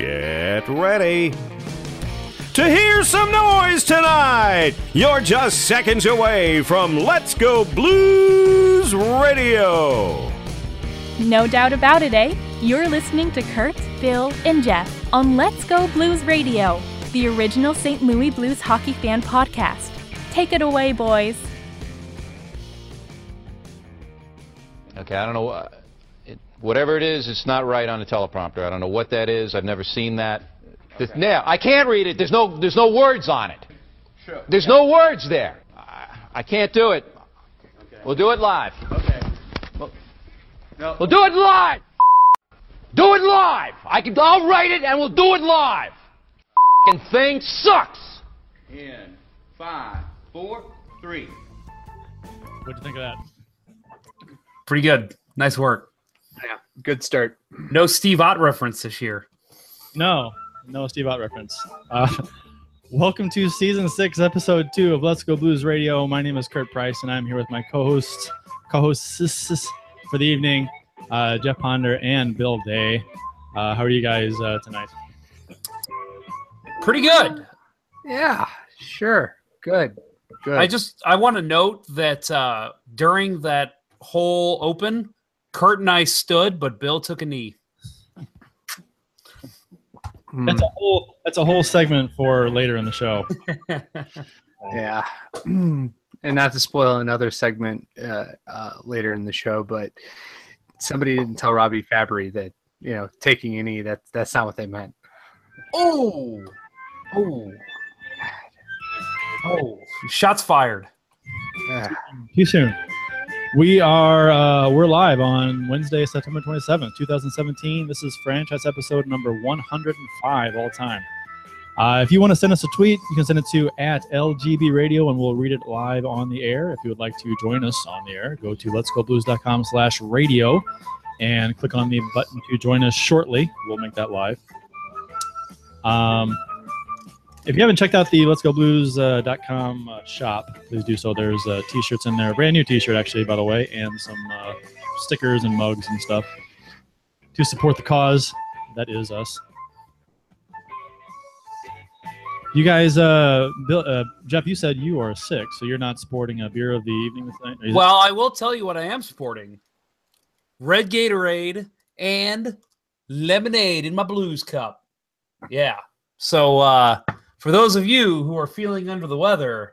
Get ready to hear some noise tonight. You're just seconds away from Let's Go Blues Radio. No doubt about it, eh? You're listening to Curt, Bill, and Jeff on Let's Go Blues Radio, the original St. Louis Blues hockey fan podcast. Take it away, boys. Okay, I don't know. It, whatever it is, it's not right on the teleprompter. I don't know what that is. I've never seen that. There's- Yeah, I can't read it. There's no, there's no words on it. Sure. There's no words there. I, I can't do it. We'll do it live. Okay. No. We'll do it live. Do it live. I can. I'll write it and we'll do it live. Fucking thing sucks. In five, four, three. What'd you think of that? Pretty good. Nice work. Yeah, good start. No Steve Ott reference this year. No, no Steve Ott reference. Uh, welcome to season six, episode two of Let's Go Blues Radio. My name is Curt Price, and I'm here with my co-host, co-hosts for the evening, uh, Jeff Ponder and Bill Day. Uh, how are you guys uh, tonight? Pretty good. Yeah, sure. Good. Good. I just I want to note that uh, during that whole open, Curt and I stood, but Bill took a knee. Hmm, That's a whole that's a whole segment for later in the show. yeah. and not to spoil another segment uh, uh, later in the show, but somebody didn't tell Robby Fabbri that you know taking any that that's not what they meant. Oh, oh, oh! Shots fired. Ah, Too soon. We are uh, we're live on Wednesday, September 27th, 2017. This is franchise episode number 105 all time. Uh, if you want to send us a tweet, you can send it to at LGB Radio and we'll read it live on the air. If you would like to join us on the air, go to letsgoblues.com slash radio and click on the button to join us shortly. We'll make that live. Um, if you haven't checked out the Let's Go Blues.com uh, shop, please do so. There's uh, t-shirts in there, brand new t-shirt actually, by the way, and some uh, stickers and mugs and stuff to support the cause. That is us. You guys, uh, Bill, uh, Jeff, you said you are sick, so you're not sporting a beer of the evening tonight. Well, I will tell you what I am sporting: red Gatorade and lemonade in my Blues cup. Yeah. So uh, for those of you who are feeling under the weather,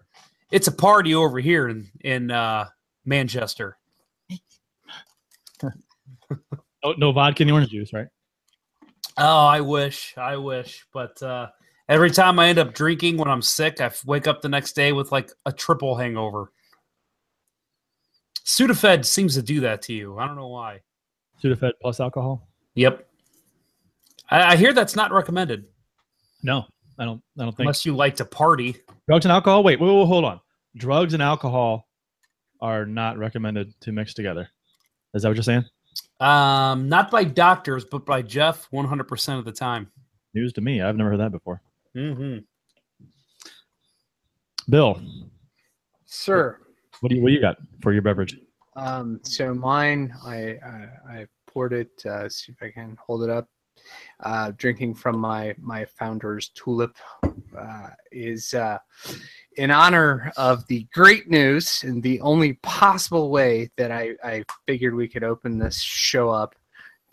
it's a party over here in in uh, Manchester. no, no vodka and orange juice, right? Oh, I wish, I wish, but uh, every time I end up drinking when I'm sick, I wake up the next day with like a triple hangover. Sudafed seems to do that to you. I don't know why. Sudafed plus alcohol? Yep. I, I hear that's not recommended No, I don't. I don't think unless you like to party. drugs and alcohol. Wait, wait, wait, hold on. Drugs and alcohol are not recommended to mix together. Is that what you're saying? Um, not by doctors, but by Jeff 100% of the time. News to me. I've never heard that before. Mm-hmm. Bill, sir. what do you what do you got for your beverage? Um, so mine, I I, I poured it. Uh, see if I can hold it up. Uh, drinking from my my founder's tulip uh, is uh, in honor of the great news and the only possible way that I, I figured we could open this show up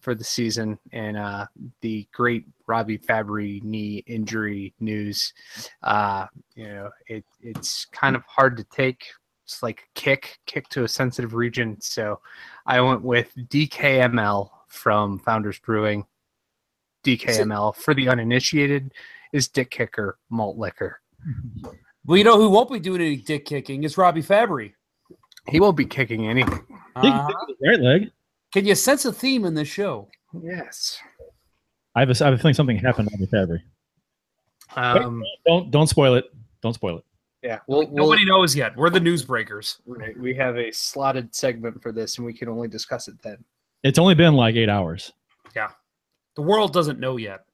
for the season and uh, the great Robby Fabbri knee injury news. Uh, you know, it, it's kind of hard to take. It's like a kick, kick to a sensitive region. So I went with DKML from Founders Brewing. DKML for the uninitiated is Dick Kicker malt liquor. Well, you know who won't be doing any dick kicking is Robby Fabbri. He won't be kicking anything. Can Uh, kick right leg. can you sense a theme in this show? Yes. I have a, I have a feeling something happened on the Fabbri. Um, Don't don't spoil it. Don't spoil it. yeah. We'll, we'll, Nobody knows yet. We're the newsbreakers. right, we have a slotted segment for this, and we can only discuss it then. It's only been like eight hours. The world doesn't know yet.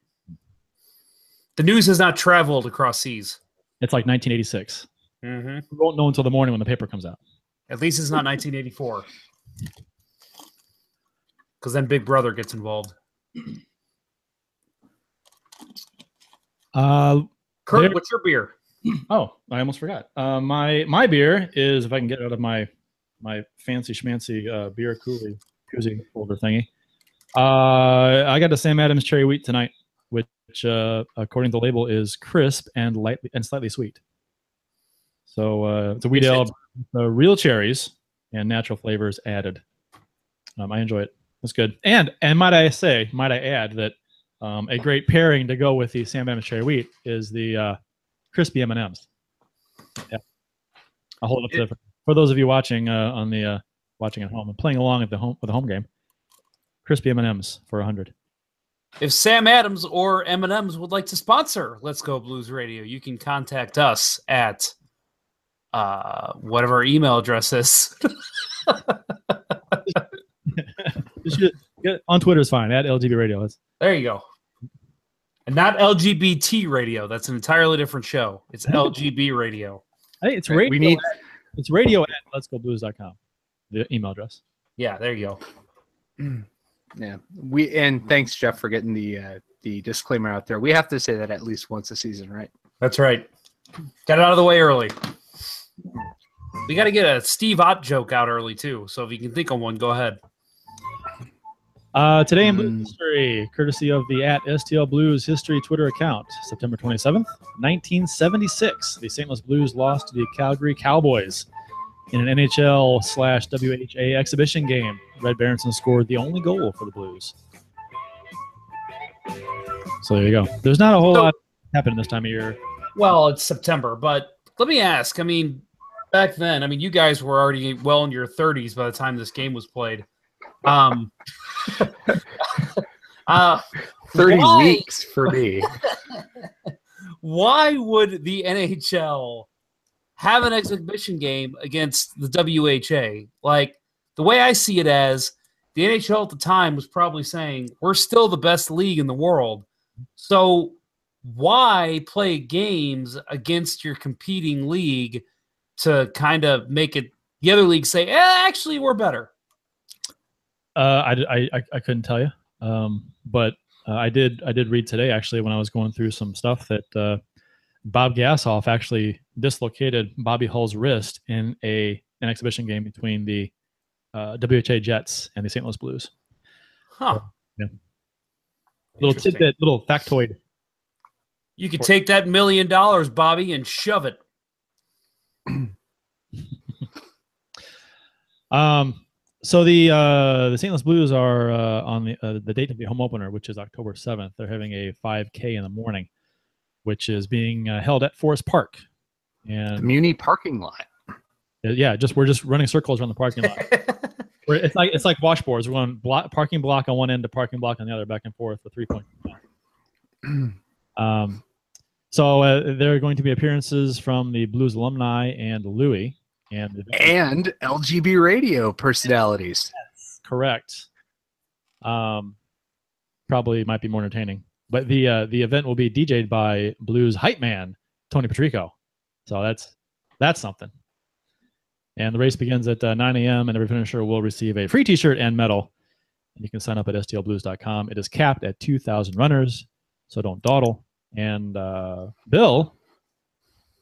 The news has not traveled across seas. It's like 1986. Mm-hmm. We won't know until the morning when the paper comes out. At least it's not 1984. Because then Big Brother gets involved. Uh, Curt, There- what's your beer? oh, I almost forgot. Uh, my my beer is if I can get it out of my my fancy schmancy uh, beer koozie koozie holder thingy. Uh, I got a Sam Adams cherry wheat tonight, which uh, according to the label is crisp and lightly and slightly sweet. So uh, it's a wheat ale, uh, real cherries and natural flavors added. Um, I enjoy it. It's good. And and might I say, might I add that um, a great pairing to go with the Sam Adams cherry wheat is the uh, crispy M and M's. Yeah, I'll hold up to for, for those of you watching uh, on the uh, watching at home and playing along at the home with the home game. Crispy M and M's for a hundred. If Sam Adams or M&M's would like to sponsor Let's Go Blues Radio, you can contact us at uh, whatever our email address is. Just get- get- on Twitter is fine at LGB Radio. That's, there you go. And not LGBT Radio. That's an entirely different show. It's LGB Radio. hey, it's radio. we need at, it's radio at let's go blues.com. The email address. Yeah, there you go. Yeah, we and thanks Jeff for getting the uh, the disclaimer out there. We have to say that at least once a season, right? That's right. Got it out of the way early. We got to get a Steve Ott joke out early too. So if you can think of one, go ahead. Uh, today in Blues Mm. history, courtesy of the at STL Blues history Twitter account, September 27th, 1976, the St. Louis Blues lost to the Calgary Cowboys in an NHL slash WHA exhibition game. Red Berenson scored the only goal for the Blues. So there you go. There's not a whole So- lot happening this time of year. Well, it's September, but let me ask. I mean, back then, I mean, you guys were already well in your 30s by the time this game was played. Um, uh, Thirty Why? weeks for me. why would the NHL have an exhibition game against the WHA? Like the way I see it as the NHL at the time was probably saying we're still the best league in the world. So why play games against your competing league to kind of make it the other league say, eh, actually we're better. Uh, I, I, I, couldn't tell you, um, but uh, I did I did read today actually when I was going through some stuff that uh, Bob Gassoff actually dislocated Bobby Hull's wrist in a an exhibition game between the uh, WHA Jets and the St. Louis Blues. Huh. Yeah. Little tidbit, little factoid. You could take that million dollars, Bobby, and shove it. Um, so the uh, the St. Louis Blues are uh, on the uh, the date of the home opener, which is October seventh. They're having a 5K in the morning, which is being uh, held at Forest Park, The and Muni parking lot. yeah, just we're just running circles around the parking lot. We're, it's like it's like washboards. We're going block, parking block on one end to parking block on the other, back and forth for three point. um, so uh, there are going to be appearances from the Blues alumni and Louis, and and LGB radio personalities. correct. Um, probably might be more entertaining. But the uh, the event will be DJ'd by blues hype man Tony Patrico, so that's that's something. And the race begins at uh, 9 a.m. and every finisher will receive a free T-shirt and medal. And you can sign up at stlblues.com. It is capped at 2,000 runners, so don't dawdle. And uh, Bill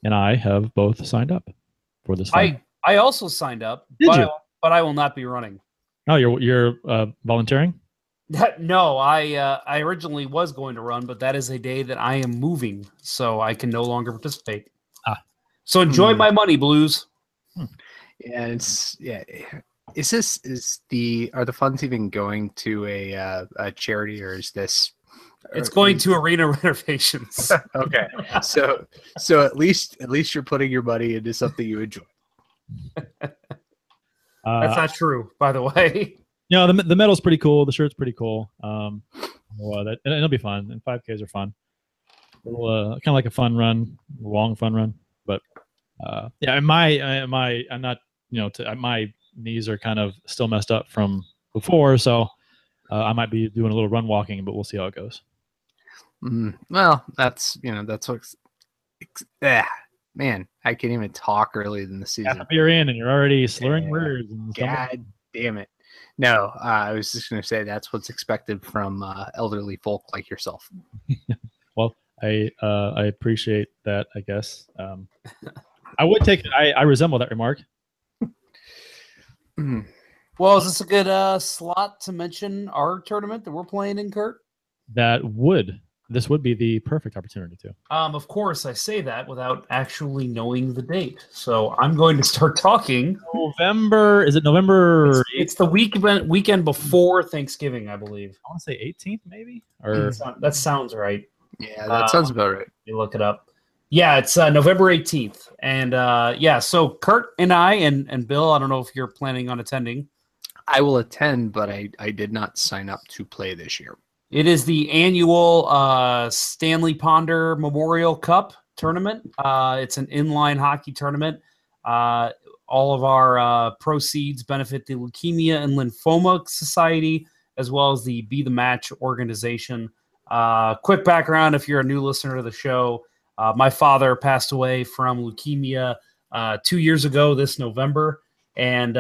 and I have both signed up for this. fight. I I also signed up, Did but, you? I, but I will not be running. oh, you're you're uh, volunteering? no, I uh, I originally was going to run, but that is a day that I am moving, so I can no longer participate. So enjoy Hmm. my money, Blues. Yeah, it's yeah. Is this is the are the funds even going to a uh, a charity or is this? It's going is- to arena renovations. Okay, so so at least at least you're putting your money into something you enjoy. Uh, That's not true, by the way. you know, the the medal's pretty cool. The shirt's pretty cool. Um, well, that and it'll be fun. And 5Ks are fun. Little, uh, kind of like a fun run, long fun run. Uh, yeah, my uh, my I'm not you know to, my knees are kind of still messed up from before, so uh, I might be doing a little run walking, but we'll see how it goes. Mm, well, that's you know that's what's. ex- Ah, man, I can't even talk early in the season. Beer in, and you're already slurring Yeah. words. And. God damn it! No, uh, I was just gonna say that's what's expected from uh, elderly folk like yourself. Well, I uh, I appreciate that. I guess um, I would take. I, I resemble that remark. Mm. Well, is this a good uh, slot to mention our tournament that we're playing in, Curt? That would this would be the perfect opportunity to. Um, of course, I say that without actually knowing the date. So I'm going to start talking. November is it November? It's, it's the week weekend before Thanksgiving, I believe. I want to say 18th, maybe. Or that sounds right. Yeah, that sounds about right. You look it up. Yeah, it's uh, November 18th, and uh, yeah, so Curt and I and and Bill. I don't know if you're planning on attending. I will attend, but I I did not sign up to play this year. It is the annual uh, Stanley Ponder Memorial Cup tournament. Uh, it's an inline hockey tournament. Uh, all of our uh, proceeds benefit the Leukemia and Lymphoma Society, as well as the Be the Match organization. Uh, quick background if you're a new listener to the show, uh, my father passed away from leukemia two years ago this November. And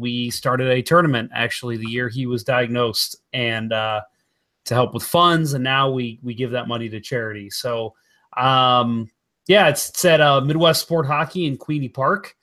we started a tournament actually the year he was diagnosed. And to help with funds, and now we we give that money to charity. So, um, yeah, it's, it's at uh, Midwest Sport Hockey in Queeny Park,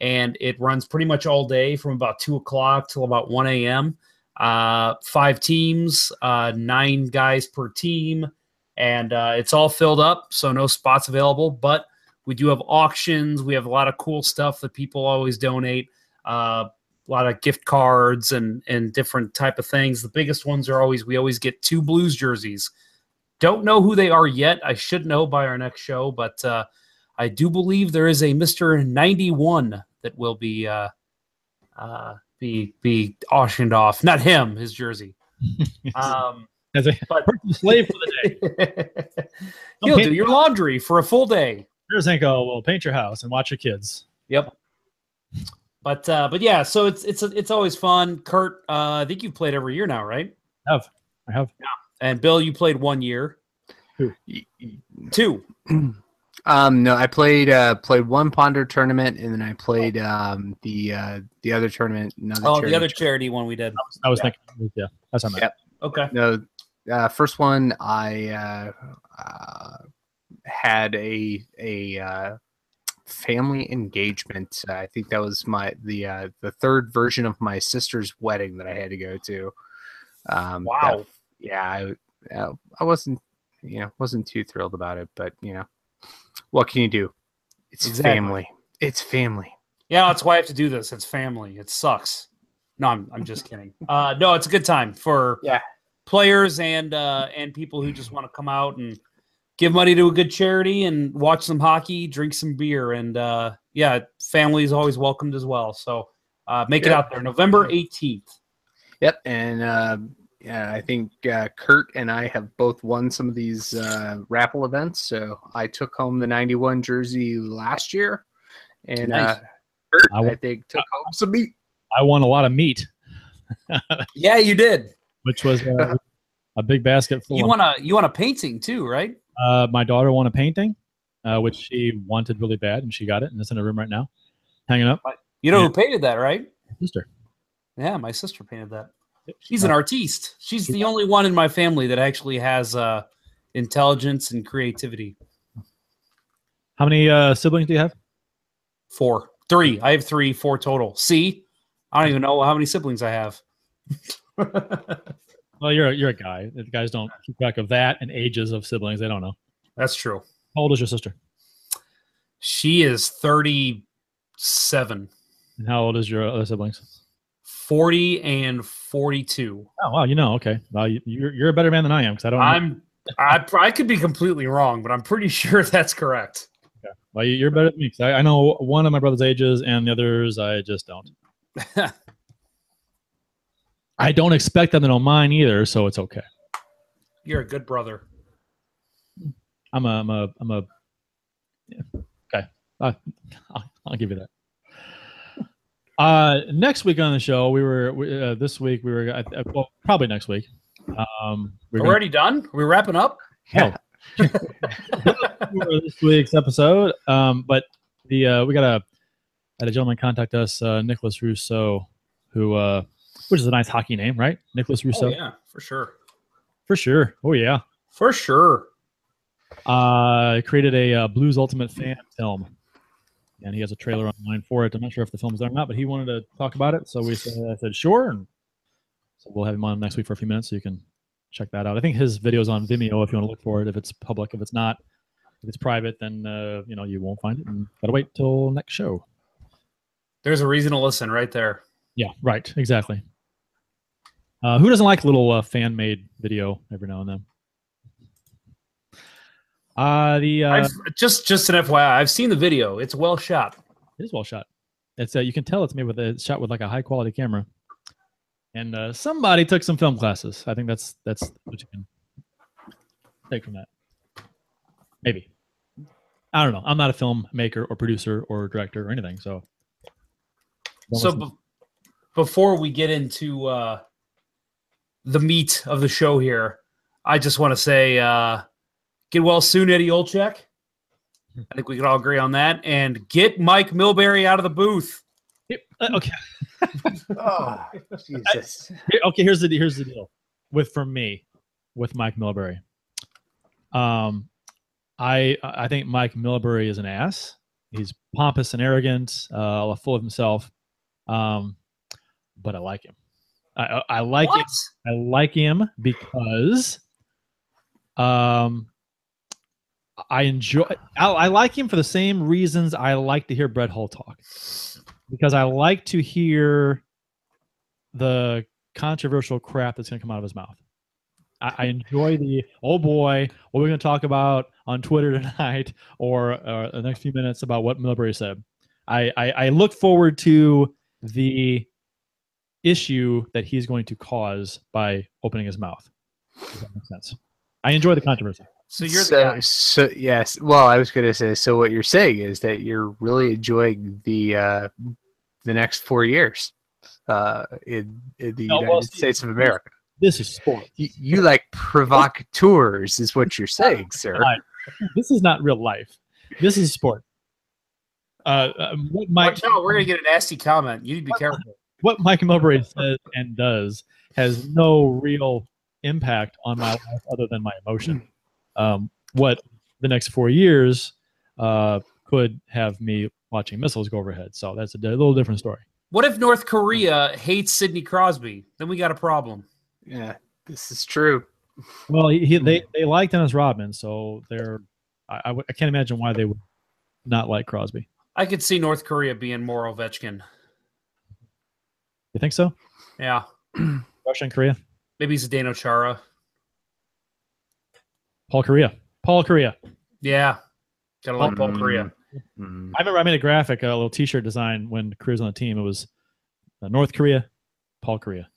and it runs pretty much all day from about two o'clock till about one a.m. Uh, five teams, uh, nine guys per team, and uh, it's all filled up, so no spots available. But we do have auctions. We have a lot of cool stuff that people always donate. Uh, a lot of gift cards and and different type of things. The biggest ones are always we always get two Blues jerseys. Don't know who they are yet. I should know by our next show, but uh, I do believe there is a Mister ninety one that will be uh, uh, be be auctioned off. Not him, his jersey. Um, As a but- slave for the day. He'll do your laundry for a full day. Tarasenko will paint your house and watch your kids. Yep. But uh, but yeah, so it's it's it's always fun. Curt, uh, I think you've played every year now, right? I have. I have. Yeah. And Bill, you played one year. Two. Um, no, I played uh, played one Ponder tournament, and then I played um, the uh, the other tournament. Another Oh, charity the other charity one we did. I was Yeah. thinking. Yeah, that's on that. Yep. Okay. No, uh, first one I uh, uh, had a a uh, family engagement. I think that was my the uh, the third version of my sister's wedding that I had to go to. Um, that- Wow. yeah, I uh, I wasn't you know wasn't too thrilled about it, but you know what can you do? It's Exactly. family. It's family. Yeah, that's why I have to do this. It's family. It sucks. No, I'm I'm just kidding. Uh, no, it's a good time for Yeah. Players and uh, and people who just want to come out and give money to a good charity and watch some hockey, drink some beer, and uh, yeah, family is always welcomed as well. So uh, make it out there, November 18th. Yep, and uh, yeah, I think uh, Curt and I have both won some of these uh, raffle events. So I took home the '91 jersey last year, and Nice. uh, Curt, I I, think took home some meat. I won a lot of meat, Yeah, you did. Which was uh, a big basket full. You want a you want a painting too, right? Uh, my daughter won a painting, uh, which she wanted really bad, and she got it, and it's in her room right now, hanging up. You know Yeah. who painted that, right? Sister. Yeah, my sister painted that. She's an artiste. She's the only one in my family that actually has uh, intelligence and creativity. How many uh, siblings do you have? Four, three. I have three, four total. See, I don't even know how many siblings I have. Well, you're a, you're a guy. The guys don't keep track of that and ages of siblings. They don't know. That's true. How old is your sister? She is 37, And how old is your other siblings? 40, and 42. Oh wow, you know. Okay, well, you, you're you're a better man than I am because I don't. I'm, I, I could be completely wrong, but I'm pretty sure that's correct. Well, you- you're better than me 'cause I, I know one of my brother's ages, and the others I just don't. I don't expect them to know mine either, so it's okay. You're a good brother. I'm a, I'm a, I'm a. Yeah. Okay, uh, I'll, I'll give you that. Uh, next week on the show, we were we, uh, this week we were well probably next week. Um, we're gonna- Already done? We're wrapping up? For this week's episode. Um, but the uh, we got a had a gentleman contact us, uh, Nicholas Rousseau, who uh, which is a nice hockey name, right? Nicholas Rousseau, Oh, yeah, for sure. for sure. Oh yeah. For sure. uh, created a uh, Blues Ultimate fan film, and he has a trailer online for it. I'm not sure if the film's there or not, but he wanted to talk about it, so we said, I said sure, and so we'll have him on next week for a few minutes, so you can check that out. I think his video's on Vimeo if you want to look for it. If it's public, if it's not, if it's private, then uh, you know you won't find it, and gotta wait till next show. There's a reason to listen right there. Yeah, right, exactly. Uh, who doesn't like a little uh, fan made video every now and then? Uh, the uh, I've, just just an FYI, I've seen the video. It's well shot. It is well shot. It's uh, you can tell it's made with a shot with like a high quality camera. And uh, somebody took some film classes. I think that's that's what you can take from that. Maybe. I don't know. I'm not a filmmaker or producer or director or anything. So. So be- before we get into uh, the meat of the show here, I just want to say, uh, get well soon, Eddie Olczyk. I think we can all agree on that. And get Mike Milbury out of the booth. Uh, okay. Oh, Jesus. Here- okay, here's the here's the deal with for me with Mike Milbury. Um, I I think Mike Milbury is an ass. He's pompous and arrogant, uh, full of himself. Um, but I like him. I I, like what? him. I like him because, um, I enjoy. I, I like him for the same reasons I like to hear Brett Hull talk, because I like to hear the controversial crap that's going to come out of his mouth. I, I enjoy the oh boy, what we're going to talk about on Twitter tonight or the next few minutes about what Milbury said. I, I I look forward to the issue that he's going to cause by opening his mouth. Does that make sense? I enjoy the controversy. So you're the so, guy. so yes. Well, I was going to say. So what you're saying is that you're really enjoying the uh, the next four years uh, in in the No, United well, States of America. This is sport. You, you like provocateurs, is what you're saying, sir. Right. This is not real life. This is sport. Uh, uh, what Mike, Watch out, we're gonna get a nasty comment. You need to be careful. What Mike Milbury says and does has no real impact on my life other than my emotion. Um, what the next four years uh, could have me watching missiles go overhead. So that's a, di- little different story. What if North Korea hates Sidney Crosby? Then we got a problem. Yeah, this is true. Well, he, he, they they like Dennis Rodman, so they're I, I, w- I can't imagine why they would not like Crosby. I could see North Korea being more Ovechkin. You think so? Yeah, Russia and Korea, maybe Zdeno Chara. Paul Korea, Paul Korea. Yeah, gotta like Paul Mm. Korea. Mm. I remember I made a graphic, a little T-shirt design when Korea was on the team. It was uh, North Korea, Paul Korea,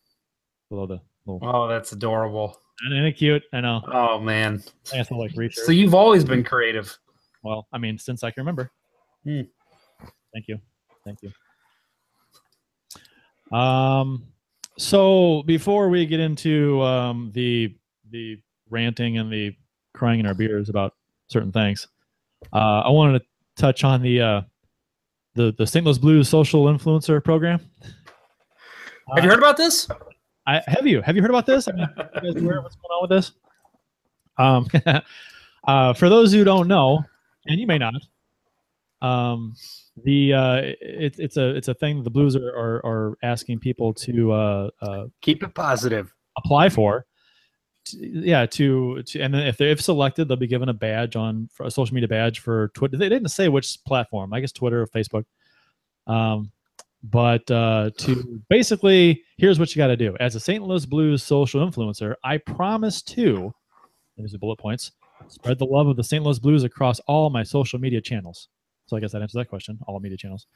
below the little. Oh, that's adorable. Isn't it cute? I know. Oh man. I guess I like research. So you've always been creative. Well, I mean, since I can remember. Hmm. Thank you, thank you. Um, so before we get into um, the the ranting and the crying in our beers about certain things, uh, I wanted to touch on the uh, the the St. Louis Blues social influencer program. Have you heard about this? I, have you have you heard about this? I mean, what's going on with this? Um, uh, for those who don't know, and you may not, um, the uh, it's it's a it's a thing the Blues are are, are asking people to uh, uh, Keep it positive. apply for. Yeah, to, to and then if they if selected, they'll be given a badge on for a social media badge for Twitter. They didn't say which platform. I guess Twitter or Facebook. Um, but uh, to basically, here's what you got to do. As a St. Louis Blues social influencer, I promise to, there's the bullet points, spread the love of the St. Louis Blues across all my social media channels. So I guess that answers that question. All media channels.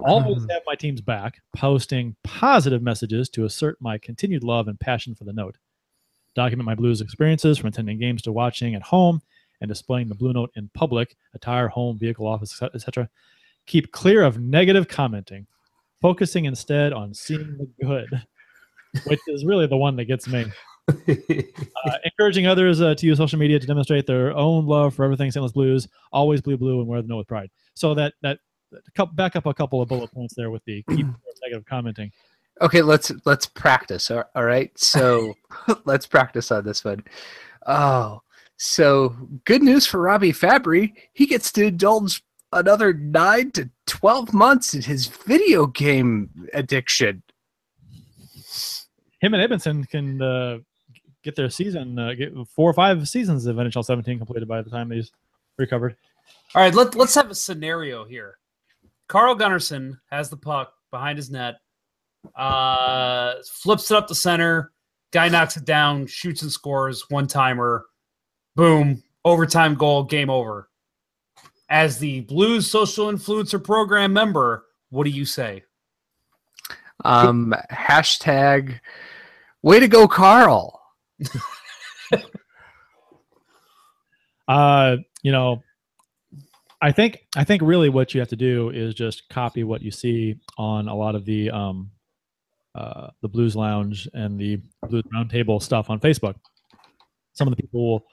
Always have my team's back, posting positive messages to assert my continued love and passion for the note. Document my Blues experiences from attending games to watching at home and displaying the Blue Note in public, attire, home, vehicle, office, etc. Keep clear of negative commenting, focusing instead on seeing the good, which is really the one that gets me. Uh, encouraging others uh, to use social media to demonstrate their own love for everything St. Louis Blues, always blue, blue, and wear the note with pride. So that that back up a couple of bullet points there with the keep negative commenting. Okay, let's let's practice. All all right, so let's practice on this one. Oh, So good news for Robby Fabbri. He gets to indulge another nine to twelve months in his video game addiction. Him and Edmundson can uh, get their season, uh, get four or five seasons of NHL 17 completed by the time he's recovered. All right, let, let's have a scenario here. Carl Gunnarsson has the puck behind his net, uh, flips it up the center. Guy knocks it down, shoots and scores, one timer. Boom, overtime goal, game over. As the Blues social influencer program member, what do you say? Um, hashtag way to go, Carl. Uh, you know, I think I think really what you have to do is just copy what you see on a lot of the um, uh, the Blues Lounge and the Blues Roundtable stuff on Facebook. Some of the people will,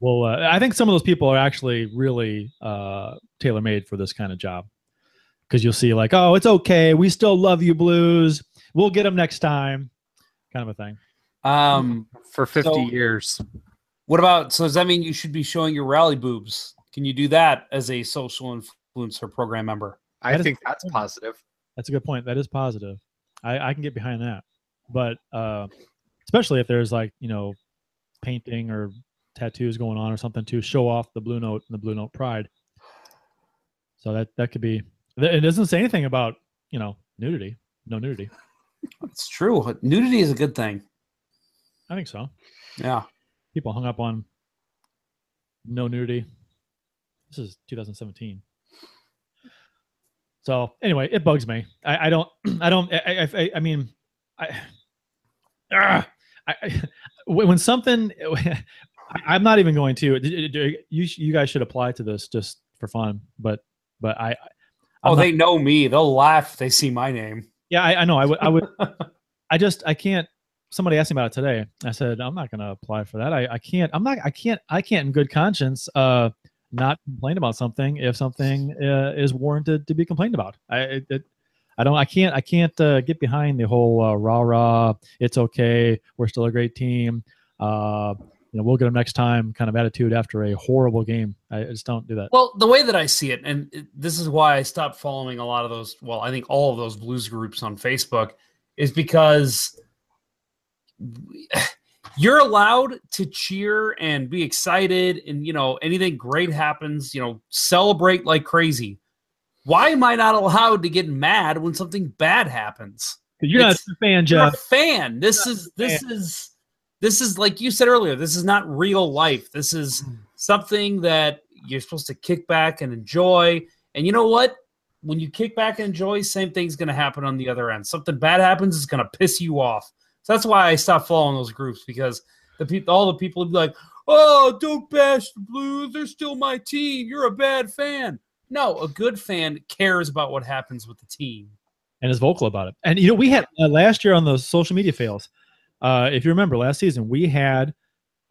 will uh, I think some of those people are actually really uh, tailor made for this kind of job because you'll see like, oh, it's okay, we still love you, Blues. We'll get them next time, kind of a thing. Um, For 50 So- years. what about? So does that mean you should be showing your rally boobs? Can you do that as a social influencer program member? I That is- think that's positive. That's a good point. That is positive. I, I can get behind that. But uh, especially if there's like, you know, painting or tattoos going on or something to show off the blue note and the blue note pride. So that that could be it doesn't say anything about, you know, nudity. No nudity. It's true. Nudity is a good thing. I think so. Yeah. People hung up on no nudity. This is 2017. So anyway, it bugs me. I, I don't. I don't. I. I, I, mean, I, Ah, I. When something, I'm not even going to. You you guys should apply to this just for fun. But but I. I'm Oh, not- they know me. They'll laugh if they see my name. yeah, I, I know. I would. I would. I just. I can't. Somebody asked me about it today. I said I'm not going to apply for that. I, I can't. I'm not. I can't. I can't in good conscience uh not complain about something if something uh, is warranted to be complained about. I it, I don't. I can't. I can't uh, get behind the whole uh, rah rah. It's okay. We're still a great team. Uh, you know, we'll get them next time. Kind of attitude after a horrible game. I just don't do that. Well, the way that I see it, and this is why I stopped following a lot of those. Well, I think all of those blues groups on Facebook is because you're allowed to cheer and be excited, and you know anything great happens, you know, celebrate like crazy. Why am I not allowed to get mad when something bad happens? You're not a fan, You're a Jeff. fan. This is this is this is like you said earlier. This is not real life. This is hmm. something that you're supposed to kick back and enjoy. And you know what? When you kick back and enjoy, same thing's going to happen on the other end. Something bad happens is going to piss you off. So that's why I stopped following those groups because the people, all the people would be like, "Oh, don't bash the Blues. They're still my team. You're a bad fan." No, a good fan cares about what happens with the team. and is vocal about it. And you know, we had uh, last year on the social media fails. Uh, if you remember last season, we had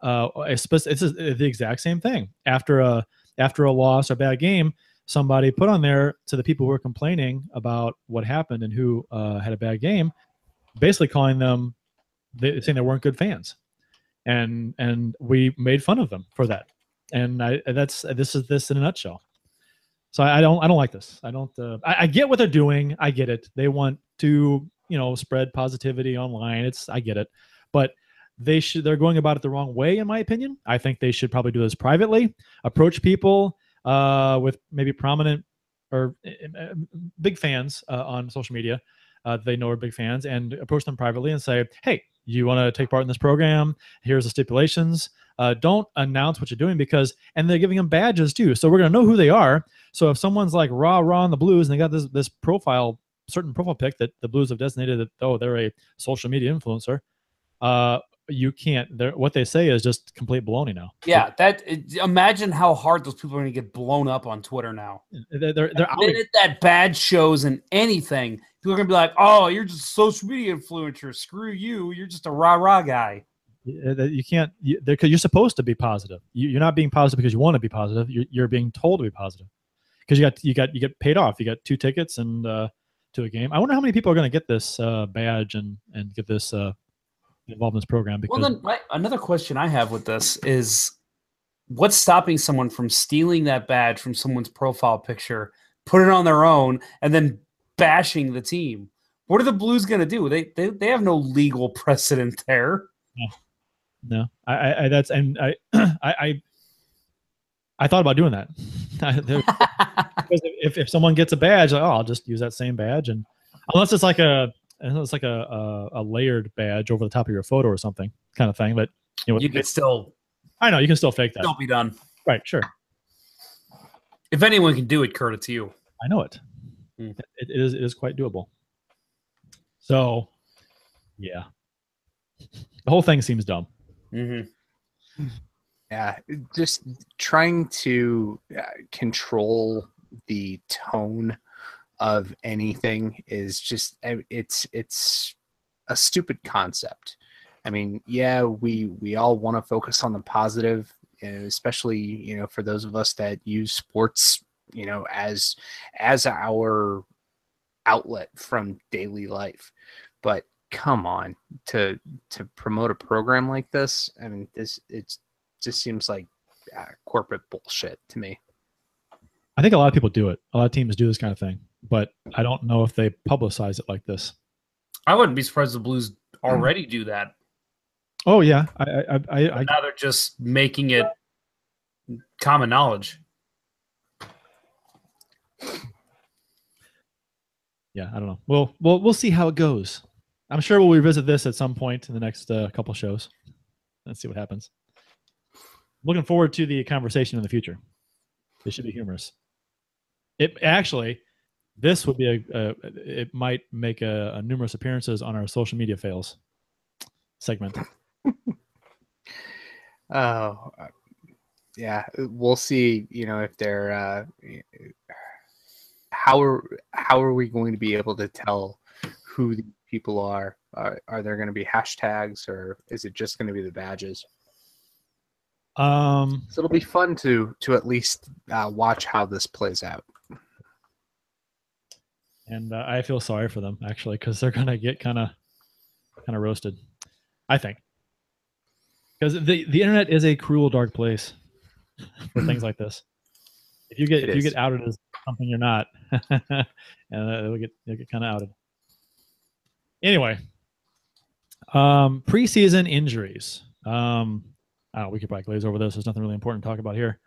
uh, a spec- it's a- the exact same thing. After a after a loss or bad game, somebody put on there to the people who were complaining about what happened and who uh, had a bad game, basically calling them they, saying they weren't good fans, and and we made fun of them for that. And I that's this is this in a nutshell. So I I don't I don't like this. I don't. Uh, I, I get what they're doing. I get it. They want to you know spread positivity online. It's I get it, but they should they're going about it the wrong way in my opinion. I think they should probably do this privately. Approach people uh, with maybe prominent or uh, big fans uh, on social media. Uh, they know are big fans and approach them privately and say, "Hey, you want to take part in this program? Here's the stipulations." Uh, don't announce what you're doing because, and they're giving them badges too. So we're gonna know who they are. So if someone's like raw raw on the Blues and they got this this profile certain profile pic that the Blues have designated that oh they're a social media influencer, uh, you can't. What they say is just complete baloney now. Yeah, that imagine how hard those people are going to get blown up on Twitter now. They're they're, The out. minute that bad shows and anything, people are going to be like, "Oh, you're just a social media influencer. Screw you. You're just a rah rah guy." Uh, You can't. You, you're supposed to be positive. You, you're not being positive because you want to be positive. You're, you're being told to be positive because you got you got you get paid off. You got two tickets and uh, to a game. I wonder how many people are going to get this uh, badge and and get this uh, involved in this program because Well, then my, another question I have with this is, what's stopping someone from stealing that badge from someone's profile picture, put it on their own, and then bashing the team? What are the Blues going to do? They, they they have no legal precedent there. No, I, I, I that's and I, I, I, I thought about doing that. because if, if someone gets a badge, like, oh, I'll just use that same badge, and unless it's like a, unless it's like a, a, a layered badge over the top of your photo or something, kind of thing. But you know, you can still I know you can still fake that. Don't be done. Right, sure. If anyone can do it, Curt, it's you. I know it. Hmm. It, it is it is quite doable. So, yeah, the whole thing seems dumb. Mm-hmm. Yeah, just trying to uh, control the tone of anything is just uh, it's it's a stupid concept. I mean, yeah, we we all want to focus on the positive, know, especially you know for those of us that use sports, you know, as as our outlet from daily life. But come on, to to promote a program like this, I mean, this it's just seems like uh, corporate bullshit to me. I think a lot of people do it. A lot of teams do this kind of thing, but I don't know if they publicize it like this. I wouldn't be surprised the Blues already do that. Oh yeah, I I I, I, I Now they're just making it common knowledge. yeah I don't know. We'll we'll we'll see how it goes. I'm sure we'll revisit this at some point in the next uh, couple shows. Let's see what happens. Looking forward to the conversation in the future. It should be humorous. It actually, this would be a, a it might make a, a numerous appearances on our social media fails segment. Oh, uh, yeah. We'll see. You know, if they're uh, how are how are we going to be able to tell who the people are? Are, are there going to be hashtags, or is it just going to be the badges? Um, So it'll be fun to to at least uh, watch how this plays out. And uh, I feel sorry for them actually because they're gonna get kind of kind of roasted. I think because the the internet is a cruel, dark place for things like this. If you get It if you get outed as something you're not, and uh, it'll get it'll get kind of outed. Anyway, um, preseason injuries. Um, know, we could probably glaze over this. There's nothing really important to talk about here.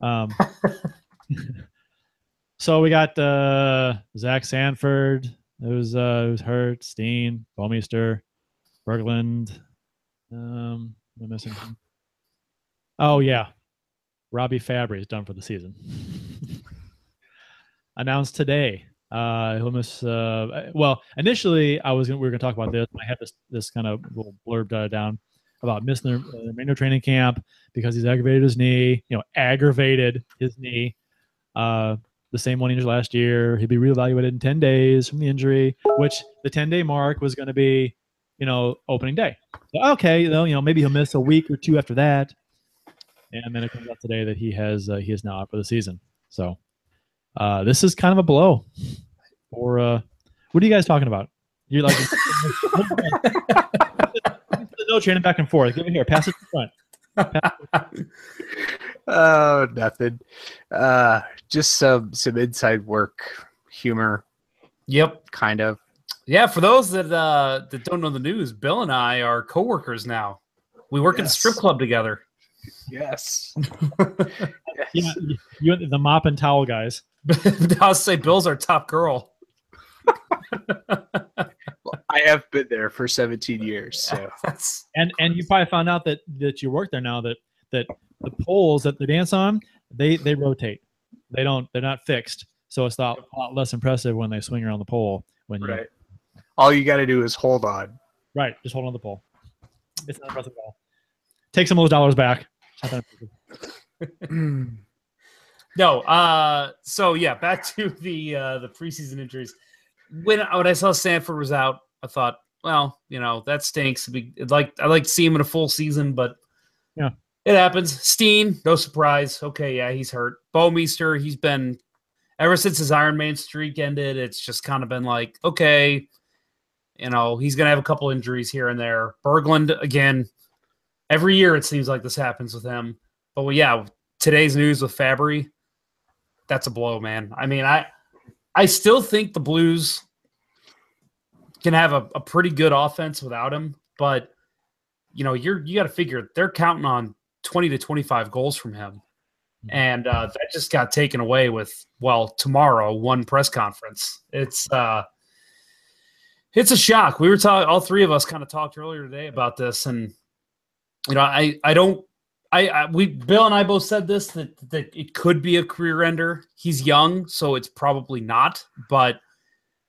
Um, so we got uh, Zach Sanford, who's uh, who's hurt. Steen, Bouwmeester, Berglund. Um, am I missing? Oh yeah, Robby Fabbri is done for the season. Announced today. Uh, he'll miss. Uh, well, initially I was gonna, we were going to talk about this. I had this this kind of little blurb down about missing the, the remainder training camp because he's aggravated his knee. You know, aggravated his knee. Uh, the same one injured last year. He'd be reevaluated in 10 days from the injury, which the 10 day mark was going to be, you know, opening day. So, okay, you know, maybe he'll miss a week or two after that. And then it comes out today that he has uh, he is now out for the season. So uh, this is kind of a blow. Or uh, what are you guys talking about? You're like no training back and forth. Give it here. Pass it to front. Oh, nothing. Uh, just some some inside work, humor, Yep. kind of. Yeah, for those that uh, that don't know the news, Bill and I are coworkers now. We work at a strip club together. Yes. Yeah, you, you the mop and towel guys. I'll say Bill's our top girl. I have been there for 17 years, so That's and and you probably found out that that you work there now that that the poles that they dance on they they rotate they don't they're not fixed so it's a lot, a lot less impressive when they swing around the pole when you right. All you got to do is hold on. right just hold on the pole it's not impressive at all take some of those dollars back It's not that impressive. no. Uh, so yeah, back to the uh, the preseason injuries. When when I saw Sanford was out, I thought, well, you know, that stinks. It'd be- I'd like I like to see him in a full season, but Yeah. It happens. Steen, no surprise. Okay, yeah, he's hurt. Bouwmeester, he's been ever since his Iron Man streak ended. It's just kind of been like, okay, you know, he's gonna have a couple injuries here and there. Berglund again. Every year it seems like this happens with him. but well, yeah, today's news with Fabbri, that's a blow, man. I mean, I I still think the Blues can have a, a pretty good offense without him, but you know, you're you got to figure they're counting on 20 to 25 goals from him. And uh, that just got taken away with well tomorrow one press conference. It's uh, it's a shock. We were talking, all three of us kind of talked earlier today about this, and you know, I I don't, I, I we Bill and I both said this that that it could be a career ender. He's young, so it's probably not. But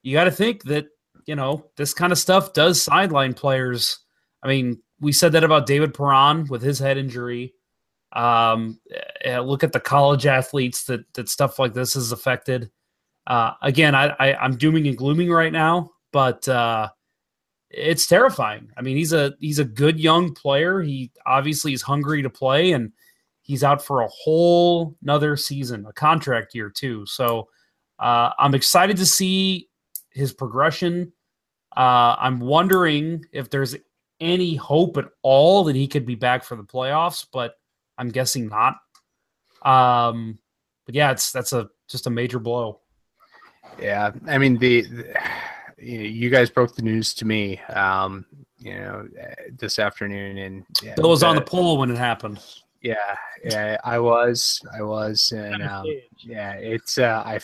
you got to think that you know this kind of stuff does sideline players. I mean, we said that about David Perron with his head injury. Um, uh, look at the college athletes that that stuff like this has affected. Uh, again, I, I I'm dooming and glooming right now, but uh, it's terrifying. I mean, he's a he's a good young player. He obviously is hungry to play, and he's out for a whole another season, a contract year too. So uh, I'm excited to see his progression. Uh, I'm wondering if there's any hope at all that he could be back for the playoffs, but I'm guessing not. Um, but yeah, it's that's a just a major blow. Yeah, I mean the, the you guys broke the news to me, um, you know, this afternoon, and yeah, Bill was on the poll when it happened. Yeah, yeah, I was, I was, and um, yeah, it's uh, I,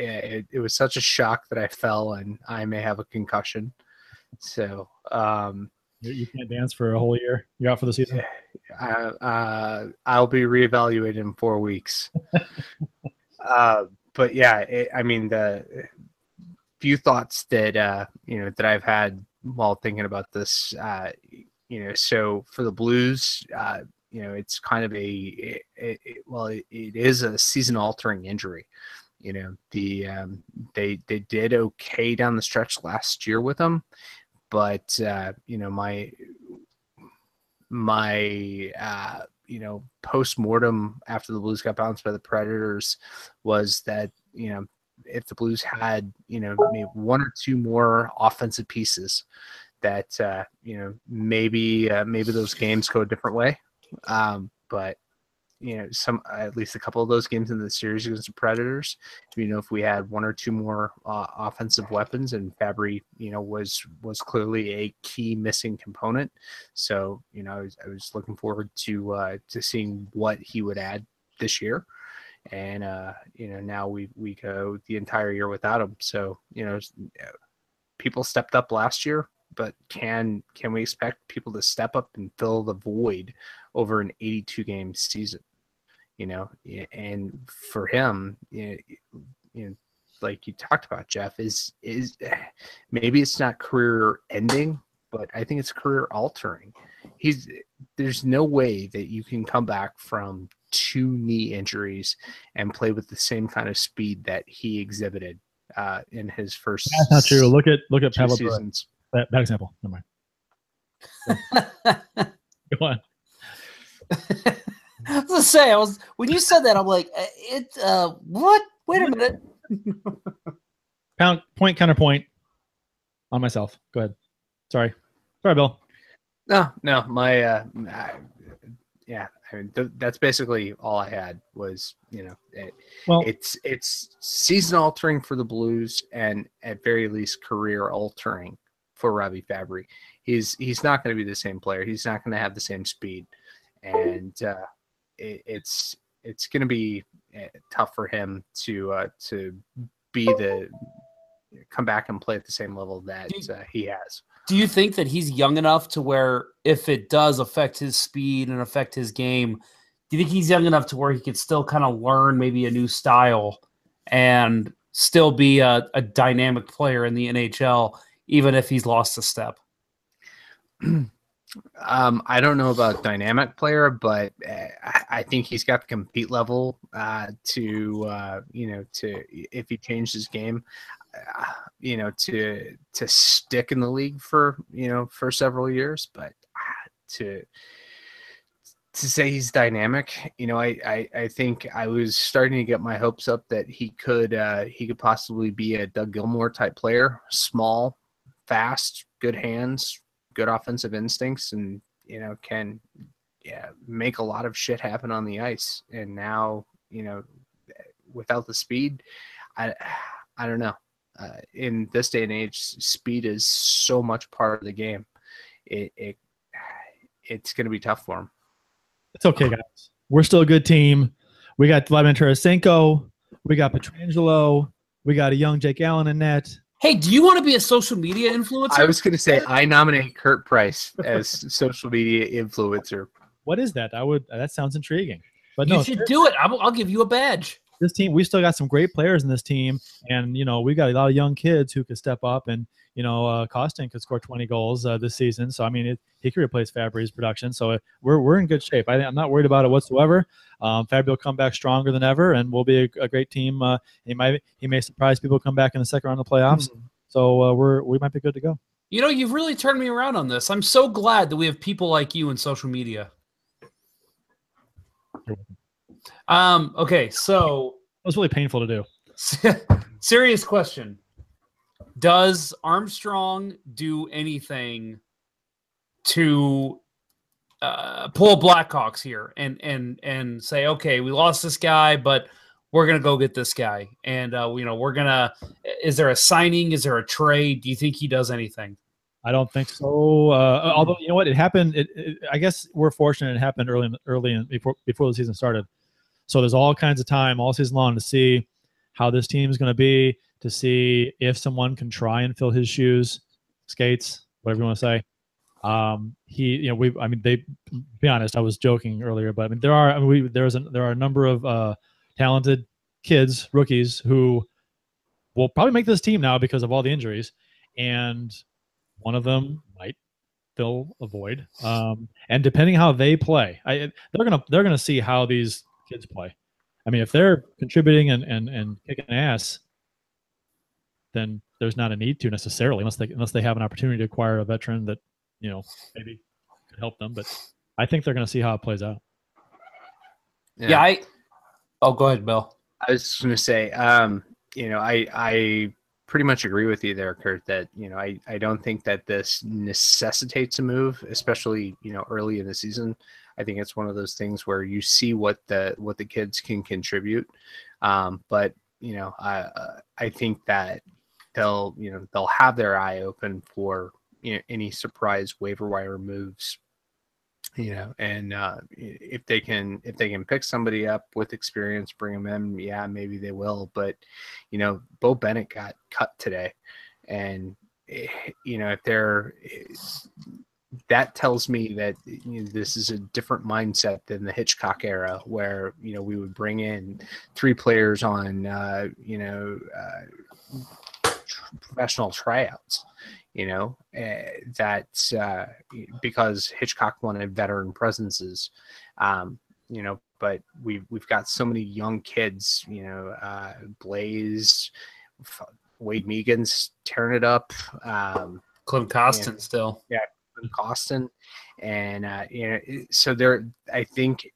yeah, it, it was such a shock that I fell, and I may have a concussion. So, um, you, can't dance for a whole year. You're out for the season. Uh, uh, I'll be reevaluated in four weeks. uh, but yeah, it, I mean the few thoughts that uh, you know that I've had while thinking about this. Uh, you know, so for the Blues, uh, you know, it's kind of a it, it, well, it, it is a season-altering injury. You know, the um, they they did okay down the stretch last year with them, but uh, you know my my uh, you know post mortem after the Blues got bounced by the Predators was that you know if the Blues had you know maybe one or two more offensive pieces that uh, you know maybe uh, maybe those games go a different way. Um, but you know some at least a couple of those games in the series against the Predators. You know if we had one or two more uh, offensive weapons, and Fabbri you know was was clearly a key missing component. So you know I was, I was looking forward to uh, to seeing what he would add this year. And uh, you know now we we go the entire year without him. So you know people stepped up last year but can can we expect people to step up and fill the void over an 82 game season? You know, and for him, you know, like you talked about, Jeff, is is maybe it's not career ending, but I think it's career altering. He's there's no way that you can come back from two knee injuries and play with the same kind of speed that he exhibited uh, in his first. That's not true. Look at look at Pavel seasons. Bad, bad example. Never mind. Go on. I was gonna say, I was when you said that, I'm like, uh, it. Uh, what? Wait a minute. Pound point counterpoint on myself. Go ahead. Sorry. Sorry, Bill. No, no, my uh, I, yeah, I mean, th- that's basically all I had was you know, it, Well- it's it's season altering for the Blues and at very least career altering for Robby Fabbri. He's he's not going to be the same player. He's not going to have the same speed, and uh, it, it's it's going to be uh, tough for him to uh, to be the come back and play at the same level that uh, he has. Do you think that he's young enough to where if it does affect his speed and affect his game, do you think he's young enough to where he could still kind of learn maybe a new style and still be a, a dynamic player in the NHL, even if he's lost a step? Um, I don't know about dynamic player, but uh, I- think he's got the compete level uh, to uh, you know to if he changed his game, uh, you know to to stick in the league for you know for several years. But uh, to to say he's dynamic, you know, I, I I think I was starting to get my hopes up that he could uh, he could possibly be a Doug Gilmour type player, small, fast, good hands, good offensive instincts, and you know can yeah, make a lot of shit happen on the ice. And now, you know, without the speed, I I don't know. Uh, in this day and age, speed is so much part of the game. It, it it's going to be tough for him. It's okay, guys. We're still a good team. We got Vladimir Tarasenko. We got Pietrangelo. We got a young Jake Allen in net. Hey, do you want to be a social media influencer? I was going to say I nominate Curt Price as social media influencer. What is that? I would. That sounds intriguing. But you no, should do it. I'll, I'll give you a badge. This team, we still got some great players in this team, and you know we got a lot of young kids who could step up, and you know uh, Kostin could score 20 goals uh, this season. So I mean, it, he could replace Fabbri's production. So uh, we're we're in good shape. I, I'm not worried about it whatsoever. Um, Fabbri will come back stronger than ever, and we'll be a, a great team. Uh, he might he may surprise people, come back in the second round of the playoffs. So uh, we're we might be good to go. You know, you've really turned me around on this. I'm so glad that we have people like you in social media. Um, okay, so It was really painful to do. serious question. Does Armstrong do anything to uh, pull Blackhawks here and and and say, okay, we lost this guy, but we're gonna go get this guy, and uh, you know we're gonna. Is there a signing? Is there a trade? Do you think he does anything? I don't think so. Uh, although you know what, it happened. It, it, I guess we're fortunate it happened early, in, early in, before before the season started. So there's all kinds of time all season long to see how this team is going to be, to see if someone can try and fill his shoes, skates, whatever you want to say. Um, he, you know, we, I mean, they. Be honest, I was joking earlier, but I mean, there are, I mean, we, there's a, there are a number of uh, talented kids, rookies who will probably make this team now because of all the injuries, and one of them might fill a void. Um, and depending how they play, I, they're gonna they're gonna see how these kids play. I mean, if they're contributing and and, and kicking ass, then there's not a need to necessarily unless they unless they have an opportunity to acquire a veteran that you know maybe could help them. But I think they're gonna see how it plays out. Yeah, I. Oh, go ahead, Bill. I was just going to say, um, you know, I I pretty much agree with you there, Curt. That you know, I I don't think that this necessitates a move, especially you know early in the season. I think it's one of those things where you see what the what the kids can contribute, um, but you know, I I think that they'll you know they'll have their eye open for you know any surprise waiver wire moves you know and uh if they can if they can pick somebody up with experience bring them in yeah maybe they will. But you know Beau Bennett got cut today. And eh, you know if they're eh, that tells me that you know, this is a different mindset than the Hitchcock era, where you know we would bring in three players on uh, you know uh, tr- professional tryouts you know uh, that uh, because Hitchcock wanted veteran presences, um, you know. But we've we've got so many young kids, you know, uh, Blais, F- Wade Megan's tearing it up, um, Klim Kostin still. and Kostin, and uh, you know, so there. I think,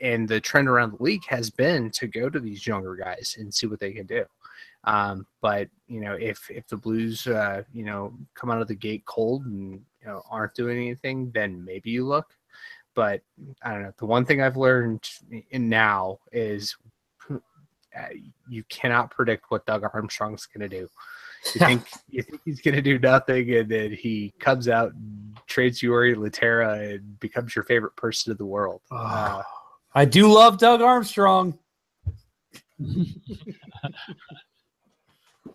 and the trend around the league has been to go to these younger guys and see what they can do. Um, but you know, if if the Blues, uh, you know, come out of the gate cold and you know aren't doing anything, then maybe you look. But I don't know. The one thing I've learned in now is uh, you cannot predict what Doug Armstrong's going to do. You think you think he's going to do nothing, and then he comes out and trades Jori Lehterä and becomes your favorite person in the world. Uh, I do love Doug Armstrong. um,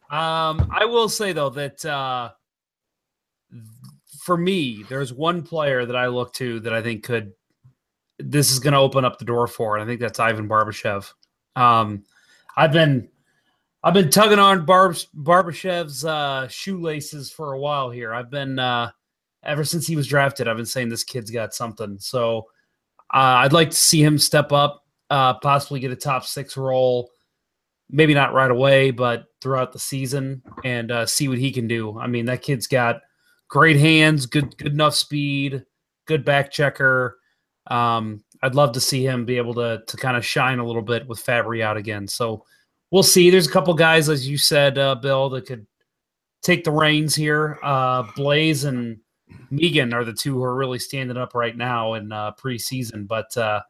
I will say though that uh, for me, there's one player that I look to that I think could. This is going to open up the door for, and I think that's Ivan Barbashev. Um, I've been, I've been tugging on Barb Barbashev's uh, shoelaces for a while here. I've been uh, ever since he was drafted. I've been saying this kid's got something. So uh, I'd like to see him step up, uh, possibly get a top six role. Maybe not right away, but throughout the season, and uh, see what he can do. I mean, that kid's got great hands, good good enough speed, good back checker. Um, I'd love to see him be able to to kind of shine a little bit with Fabbri out again. So we'll see. There's a couple guys, as you said, uh, Bill, that could take the reins here. Uh, Blais and Megan are the two who are really standing up right now in uh, preseason. But uh,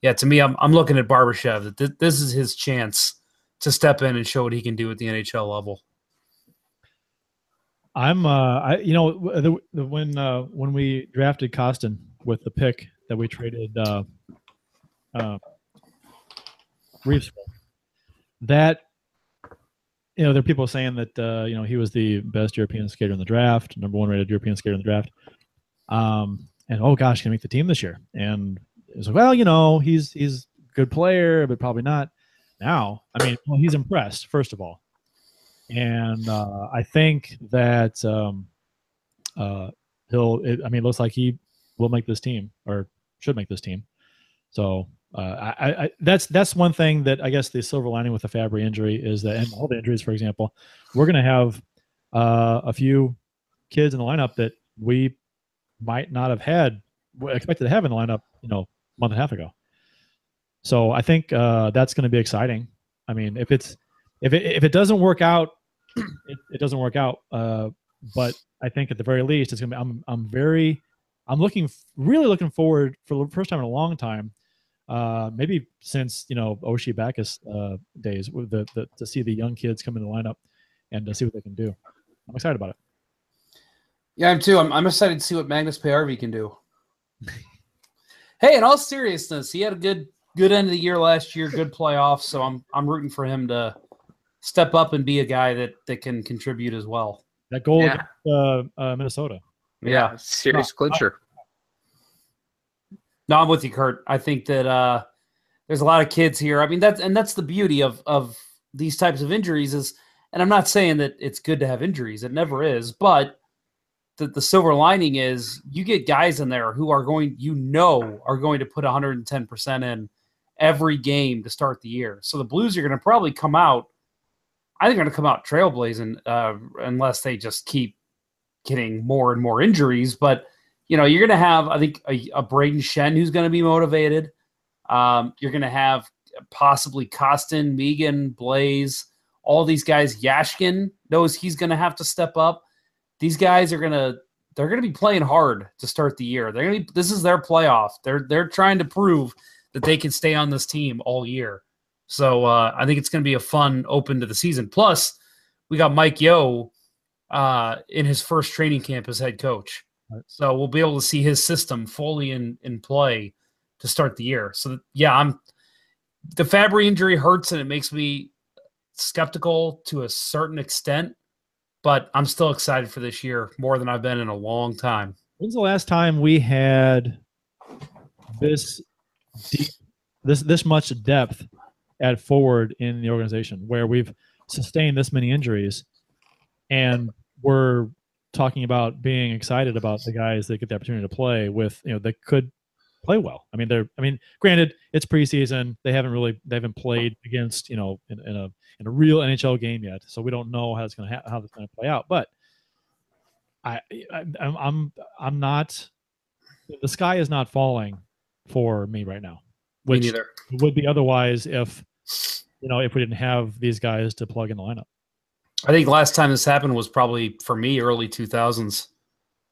yeah, to me, I'm I'm looking at Barbashev. That th- this is his chance to step in and show what he can do at the NHL level. I'm, uh, I, you know, the, the, when uh, when we drafted Kostin with the pick that we traded uh, uh, Reeves, that you know, there are people saying that uh, you know he was the best European skater in the draft, number one rated European skater in the draft. Um, and oh gosh, can make the team this year? And it's like, well, you know, he's he's good player, but probably not. Now, I mean, well, he's impressed first of all, and uh, I think that um, uh, he'll. It, I mean, it looks like he will make this team or should make this team. So uh, I, I, that's that's one thing that I guess the silver lining with the Fabbri injury is that, and all the injuries, for example, we're going to have uh, a few kids in the lineup that we might not have had expected to have in the lineup, you know, a month and a half ago. So I think uh, that's going to be exciting. I mean, if it's if it if it doesn't work out, it, it doesn't work out. Uh, but I think at the very least, it's gonna be. I'm I'm very, I'm looking really looking forward for the first time in a long time uh, maybe since you know Oshie Backes uh, days, with the, the to see the young kids come in the lineup and to see what they can do. I'm excited about it. Yeah, I'm too. I'm, I'm excited to see what Magnus Pääjärvi can do. hey, in all seriousness, he had a good good end of the year last year, good playoffs. So I'm I'm rooting for him to step up and be a guy that that can contribute as well. That goal yeah. against uh, uh, Minnesota. Yeah, yeah serious no, clincher. No, I'm with you, Curt. I think that uh, there's a lot of kids here. I mean, that's and that's the beauty of of these types of injuries is, and I'm not saying that it's good to have injuries. It never is, but the, the silver lining is you get guys in there who are going, you know, are going to put 110 percent in every game to start the year. So the Blues are going to probably come out. I think they're going to come out trailblazing uh, unless they just keep getting more and more injuries, but you know, you're going to have, I think, a, a Brayden Schenn who's going to be motivated. Um, you're going to have possibly Kostin, Megan, Blais, all these guys. Jaskin knows he's going to have to step up. These guys are going to they're going to be playing hard to start the year. They're going to be, this is their playoff. They're they're trying to prove that they can stay on this team all year. So uh, I think it's going to be a fun open to the season. Plus, we got Mike Yeo uh, in his first training camp as head coach. So we'll be able to see his system fully in in play to start the year. So yeah, I'm the Fabbri injury hurts and it makes me skeptical to a certain extent, but I'm still excited for this year more than I've been in a long time. When's the last time we had this deep, this this much depth at forward in the organization where we've sustained this many injuries and we're talking about being excited about the guys that get the opportunity to play with, you know, that could play well. I mean, they're, I mean, granted, it's preseason. They haven't really, they haven't played against, you know, in, in a, in a real NHL game yet. So we don't know how it's going to, ha- how it's going to play out. But I, I, I'm, I'm, I'm not, the sky is not falling for me right now, which would be otherwise if, you know, if we didn't have these guys to plug in the lineup. I think last time this happened was probably for me early 2000s.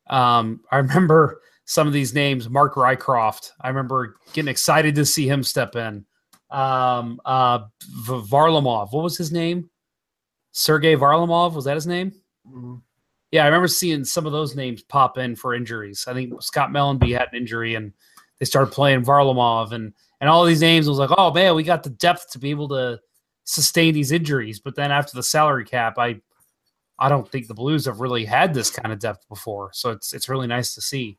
Um, I remember some of these names, Mark Rycroft. I remember getting excited to see him step in. Um, uh, Varlamov, what was his name? Sergei Varlamov, was that his name? Mm-hmm. Yeah, I remember seeing some of those names pop in for injuries. I think Scott Mellanby had an injury and they started playing Varlamov and and all these names was like, oh man, we got the depth to be able to sustain these injuries. But then after the salary cap, I I don't think the Blues have really had this kind of depth before. So it's it's really nice to see.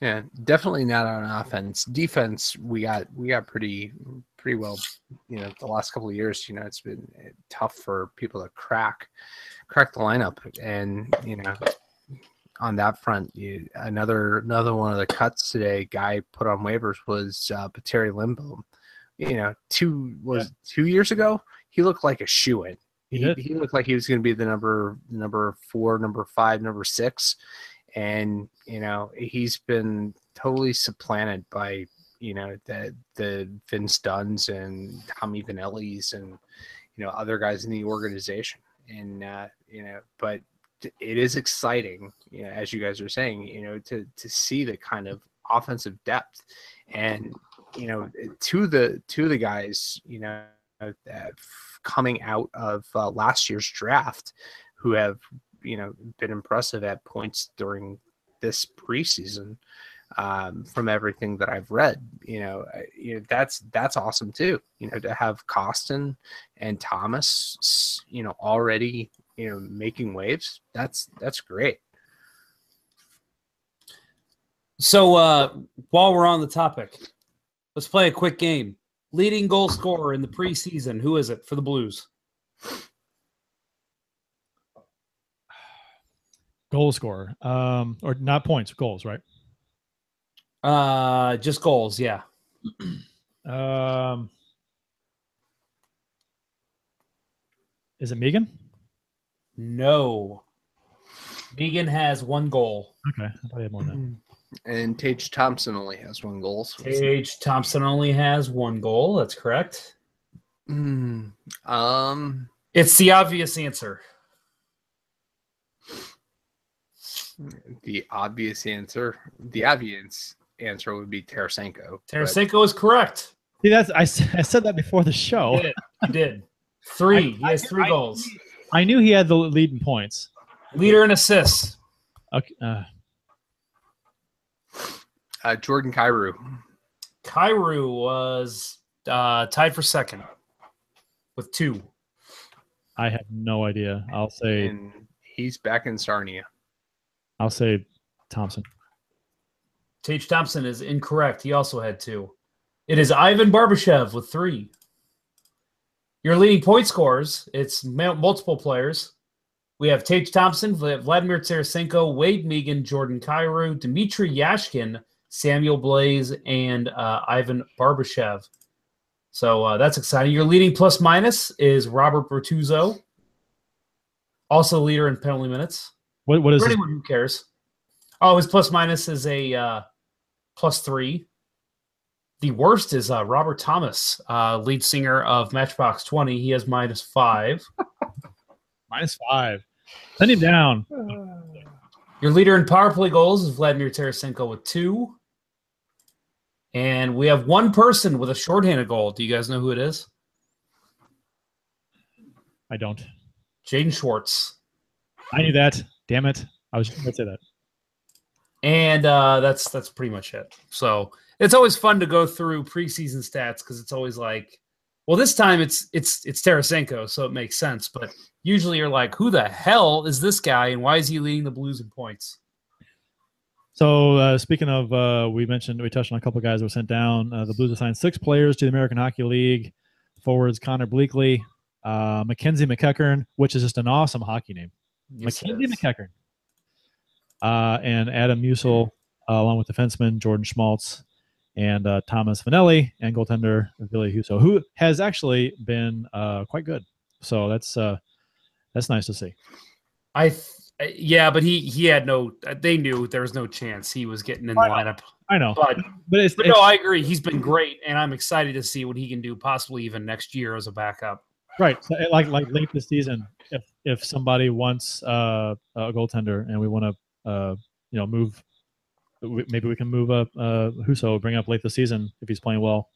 Yeah, definitely not on offense. Defense, we got we got pretty pretty well. You know, the last couple of years, you know, it's been tough for people to crack crack the lineup, and you know, on that front, you, another another one of the cuts today, guy put on waivers was uh, Petteri Lindbohm you know, two was yeah. two years ago, he looked like a shoe in. He, he, he, looked like he was going to be the number number four, number five, number six, and you know he's been totally supplanted by you know the the Vince Dunns and Tommy Vannellis and you know other guys in the organization, and uh, you know, but it is exciting, you know, as you guys are saying, you know, to to see the kind of offensive depth and you know to the to the guys you know that coming out of uh, last year's draft who have you know been impressive at points during this preseason um, from everything that I've read. You know, you know that's that's awesome too. You know, to have Kostin and Thomas, you know, already you know making waves. That's that's great. So uh, while we're on the topic, let's play a quick game. Leading goal scorer in the preseason, who is it for the Blues? Goal scorer, um, or not points, goals, right? Uh, just goals, yeah. Um, is it Megan? No. Megan has one goal. Okay, I thought he had more than And Tage Thompson only has one goal. So Tage Thompson only has one goal. That's correct. Mm, um, It's the obvious answer. the obvious answer, the obvious answer would be Tarasenko. but- Tarasenko is correct. See, that's I said that before the show. You did. You did. Three. He I- has three I- goals. I knew he had the lead in points. Leader in assists. Okay, uh, Uh, Jordan Kyrou. Kyrou was uh, tied for second with two. I have no idea. I'll say and he's back in Sarnia. I'll say Thompson. Tage Thompson is incorrect. He also had two. It is Ivan Barbashev with three. Your leading point scorers, it's multiple players. We have Tage Thompson, Vladimir Tarasenko, Wade Megan, Jordan Kyrou, Dmitrij Jaskin, Samuel Blais, and uh, Ivan Barbashev. So uh, that's exciting. Your leading plus minus is Robert Bortuzzo, also leader in penalty minutes. What what is For his, anyone who cares. Oh, his plus minus is a uh, plus three. The worst is uh, Robert Thomas, uh, lead singer of Matchbox 20. He has minus five. minus five? Send him down. Your leader in power play goals is Vladimir Tarasenko with two. And we have one person with a shorthanded goal. Do you guys know who it is? I don't. Jaden Schwartz. I knew that. Damn it. I was going to say that. And uh, that's that's pretty much it. So it's always fun to go through preseason stats because it's always like, well, this time it's it's it's Tarasenko, so it makes sense. But usually you're like, who the hell is this guy, and why is he leading the Blues in points? So uh, speaking of, uh, we mentioned we touched on a couple guys that were sent down. Uh, the Blues assigned six players to the American Hockey League. Forwards Conner Bleackley, uh, Mackenzie McEachern, which is just an awesome hockey name. Yes, Mackenzie is. McEachern. Uh, and Adam Musil, uh, along with defenseman Jordan Schmaltz and uh, Thomas Vannelli and goaltender Ville Husso, who has actually been uh, quite good. So that's uh, that's nice to see. I th- yeah, but he he had no. They knew there was no chance he was getting in the I lineup. I know, But but it's, but it's no, I agree. He's been great, and I'm excited to see what he can do, possibly even next year as a backup. right. So, uh, like like late this season, if if somebody wants uh, a goaltender and we want to uh, you know move, maybe we can move up uh, Husso, bring up late this season if he's playing well.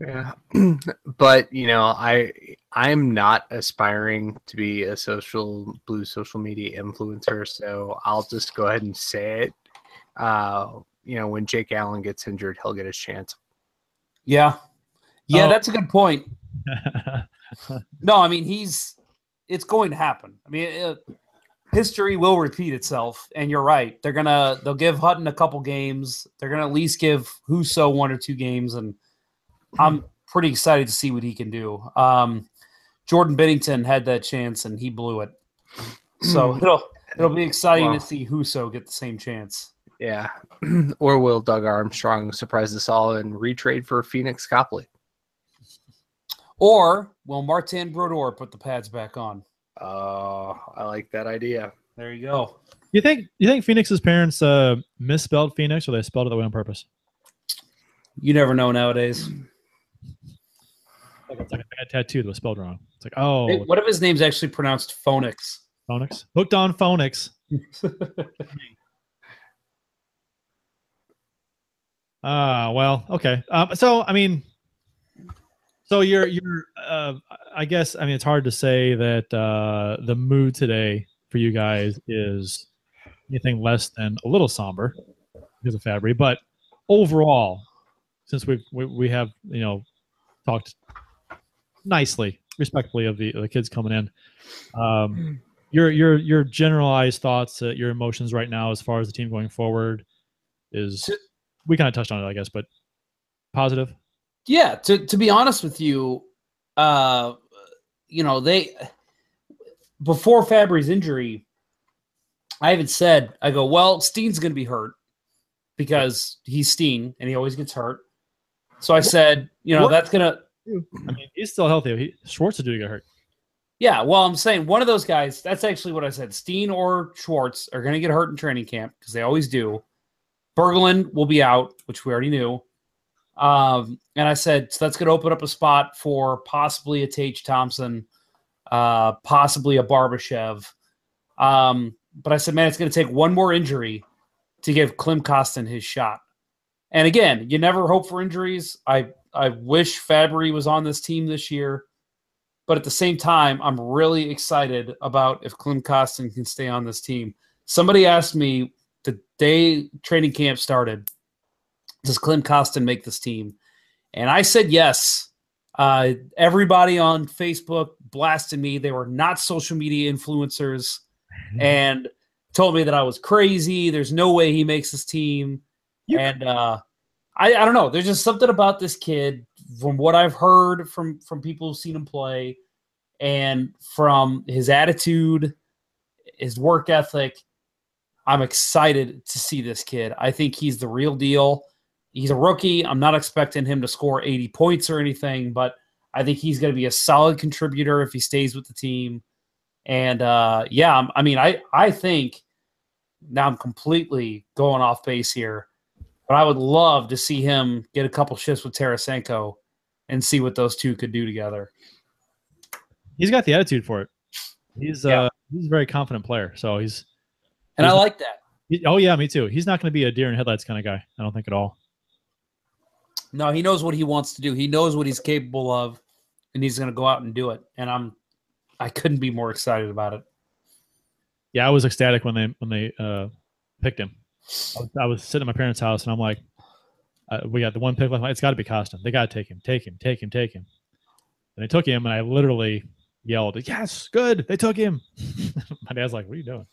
Yeah. but you know, I I'm not aspiring to be a social blue social media influencer, so I'll just go ahead and say it. Uh, you know, when Jake Allen gets injured, he'll get his chance. Yeah, yeah, Oh. that's a good point. No, I mean he's. It's going to happen. I mean, it, history will repeat itself, and you're right. They're gonna they'll give Hutton a couple games. They're gonna at least give Husso one or two games, and I'm pretty excited to see what he can do. Um, Jordan Binnington had that chance, and he blew it. So it'll it'll be exciting Wow. to see Husso get the same chance. Yeah. or will Doug Armstrong surprise us all and retrade for Pheonix Copley? Or will Martin Brodeur put the pads back on? Oh, I like that idea. There you go. You think you think Phoenix's parents uh, misspelled Phoenix or they spelled it that way on purpose? You never know nowadays. Like it's like a bad tattoo that was spelled wrong. It's like oh Hey, what if his name's actually pronounced phonics? Phonics. Hooked on phonics. Ah, well, okay. Um, so I mean, so you're you're. Uh, I guess I mean it's hard to say that uh, the mood today for you guys is anything less than a little somber because of Fabbri, but overall, since we've, we we have you know talked nicely, respectfully of the of the kids coming in, um, your your your generalized thoughts, uh, your emotions right now as far as the team going forward is we kind of touched on it, I guess, but positive. Yeah, to to be honest with you, uh, you know they before Fabbri's injury, I even said I go well, Steen's going to be hurt because he's Steen and he always gets hurt. So I said, you know, What? that's gonna I mean, he's still healthy. He, Schwartz is to get hurt. yeah. Well, I'm saying one of those guys. That's actually what I said. Steen or Schwartz are going to get hurt in training camp because they always do. Berglund will be out, which we already knew. Um, and I said so that's going to open up a spot for possibly a Tage Thompson, uh, possibly a Barbashev. Um, but I said, man, it's going to take one more injury to give Klim Kostin his shot. And again, you never hope for injuries. I I wish Fabbri was on this team this year, but at the same time, I'm really excited about if Klim Kostin can stay on this team. Somebody asked me the day training camp started, does Klim Kostin make this team? And I said yes. Uh, everybody on Facebook blasted me. They were not social media influencers and told me that I was crazy. There's no way he makes this team. You- and uh, I, I don't know. There's just something about this kid from what I've heard from from people who've seen him play and from his attitude, his work ethic. I'm excited to see this kid. I think he's the real deal. He's a rookie. I'm not expecting him to score 80 points or anything, but I think he's going to be a solid contributor if he stays with the team. And uh, yeah, I mean, I I think now I'm completely going off base here, but I would love to see him get a couple shifts with Tarasenko and see what those two could do together. He's got the attitude for it. He's Yeah. uh he's a very confident player. So he's And I like that. he- oh yeah, me too. He's not going to be a deer in headlights kind of guy. I don't think at all. No, he knows what he wants to do. He knows what he's capable of, and he's going to go out and do it. And I'm, I couldn't be more excited about it. Yeah, I was ecstatic when they when they uh picked him. I was, sitting at my parents' house and I'm like, uh, we got the one pick left. It's got to be Kostin. They got to take him, take him, take him, take him. And they took him, and I literally yelled, "Yes, good! They took him." my dad's like, "What are you doing?"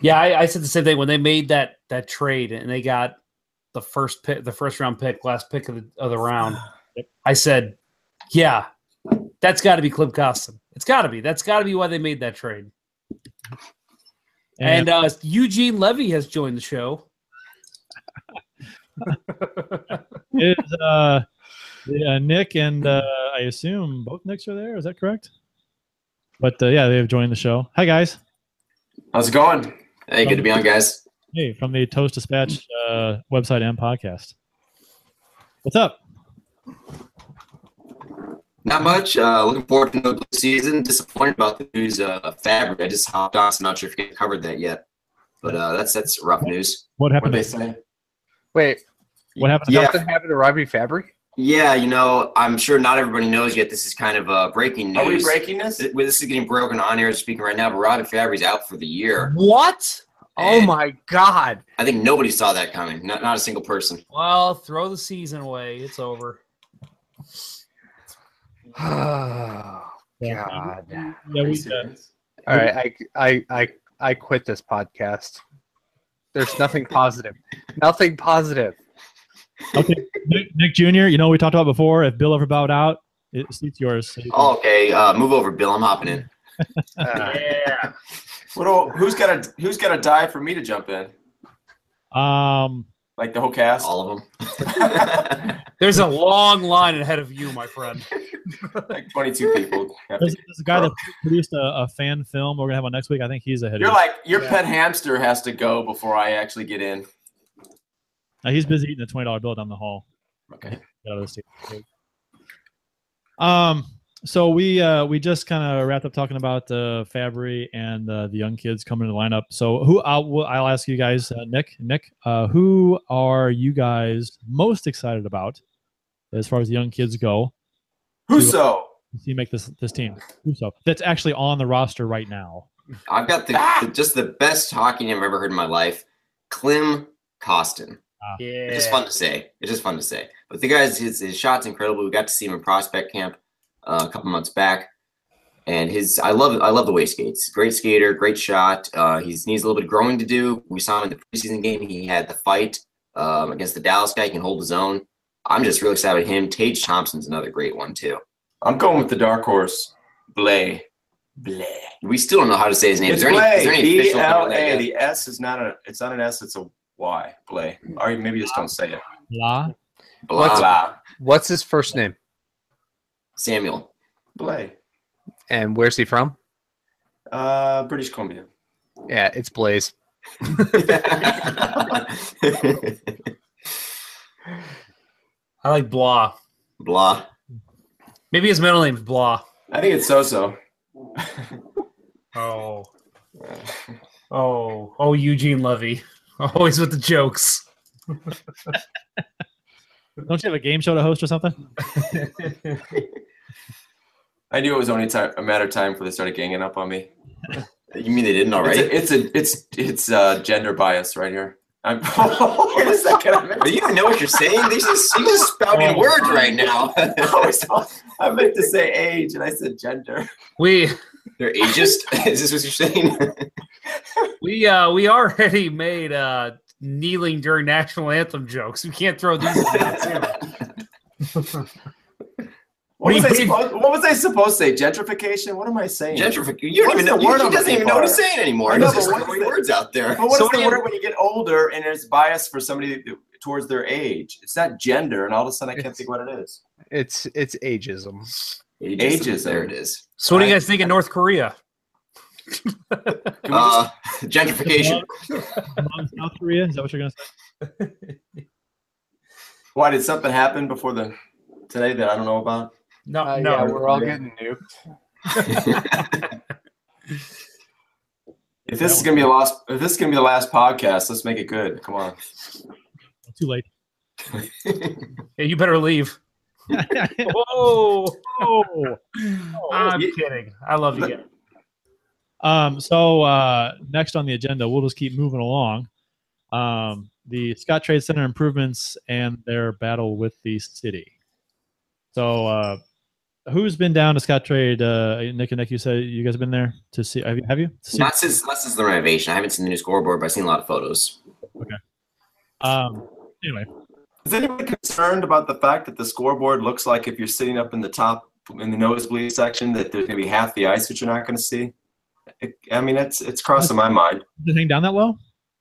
Yeah, I, I said the same thing when they made that that trade and they got the first pick, the first round pick, last pick of the of the round. I said, yeah, that's got to be Klim Kostin. It's got to be. That's got to be why they made that trade. And, uh, Eugene Levy has joined the show. is uh, yeah, Nick and uh, I assume both Nicks are there. Is that correct? But uh, yeah, they have joined the show. Hi guys. How's it going? Hey, good to be on, guys. Hey, from the Toast Dispatch uh, website and podcast. What's up? Not much. Uh, looking forward to the season. Disappointed about the news uh, of Fabbri. I just hopped on, so I'm not sure if you covered that yet. But uh, that's that's rough news. What What happened? they to- say? Wait, What happened? Yeah, something happened to Robby Fabbri? yeah. You know, I'm sure not everybody knows yet. This is kind of uh, breaking news. Are we breaking this? This is getting broken on air speaking right now. But Robin Fabbri's out for the year. What? Oh my God! I think nobody saw that coming. Not not a single person. Well, throw the season away. It's over. Oh Yeah. God! Yeah, we. All right, I I I I quit this podcast. There's nothing positive. Nothing positive. okay, Nick, Nick Jr. You know we talked about before. If Bill ever bowed out, it, it's yours. So Oh, okay, uh, move over, Bill. I'm hopping in. Uh, Yeah. What do- who's got to who's got to die for me to jump in? Um, Like the whole cast? All of them. There's a long line ahead of you, my friend. like 22 people. there's, there's a guy that produced a, a fan film we're gonna have on next week. I think he's ahead. You're of you. like your pet hamster has to go before I actually get in. Uh, he's busy eating a twenty dollar bill down the hall. Okay. Get out of the state. Um, so we uh, we just kind of wrapped up talking about uh, Fabbri and uh, the young kids coming to the lineup. So who I'll I'll ask you guys, uh, Nick, Nick, uh, who are you guys most excited about as far as the young kids go? Husso. to See make this this team. Who so that's actually on the roster right now. I've got the, the just the best hockey name I've ever heard in my life. Klim Kostin. Yeah. It's just fun to say. It's just fun to say. But the guy's his, his shot's incredible. We got to see him in prospect camp uh, a couple months back, and his I love I love the way he skates. Great skater, great shot. Uh, he's needs a little bit of growing to do. We saw him in the preseason game. He had the fight um, against the Dallas guy. He can hold his own. I'm just really excited about him. Tage Thompson's another great one too. I'm going with the dark horse. Blay. Blay. We still don't know how to say his name. It's is there any, is Blay. there any B official thing L on that A. yet? The S is not a. It's not an S. It's a Y. Blay. Or maybe just don't say it. La. Blah, What's- blah. What's his first name? Samuel. Blay. And where's he from? Uh, British Columbia. Yeah, it's Blaze. I like Blah. Blah. Maybe his middle name's Blah. I think it's so-so. Oh. Oh. Oh, Eugene Levy. Always with the jokes. Don't you have a game show to host or something? I knew it was only time, a matter of time before they started ganging up on me. You mean they didn't already? It's a, it's a, it's it's uh, gender bias right here. I'm, what is that gonna Do you even know what you're saying? They just you just spouting Oh. words right now. I meant to say age and I said gender. We They're ageist. Is this what you're saying? we uh we already made uh kneeling during national anthem jokes. We can't throw these in there too. What, was you I mean? supposed, what was I supposed to say? Gentrification? What am I saying? Gentrification. You don't What's even know. the word He I'm doesn't even know what he's for? saying anymore. I know, He's but just what throwing words out there. But what So the what do you- word when you get older and there's bias for somebody that- towards their age? It's not gender, and all of a sudden I can't think what it is. It's it's ageism. Ageism. There it is. So what do you guys think of North Korea? Can we Uh, gentrification. Among South Korea? Is that what you're gonna say? Why did something happen before the today that I don't know about? No, Uh, no. yeah, we're all getting nuked. If this is gonna be a last, if this is gonna be the last podcast, let's make it good. Come on. Too late. hey, you better leave. Whoa. oh. I'm You- kidding. I love you guys. Um, so uh, next on the agenda, we'll just keep moving along. Um, the Scottrade Center improvements and their battle with the city. So, uh, who's been down to Scott Trade? Uh, Nick and Nick, you said you guys have been there to see. Have you? Have you? To see- Not since not since the renovation. I haven't seen the new scoreboard, but I've seen a lot of photos. Um, anyway, Is anyone concerned about the fact that the scoreboard looks like if you're sitting up in the top in the nosebleed section that there's gonna be half the ice that you're not gonna see? It, I mean, it's it's crossing my mind. does it hang down that well?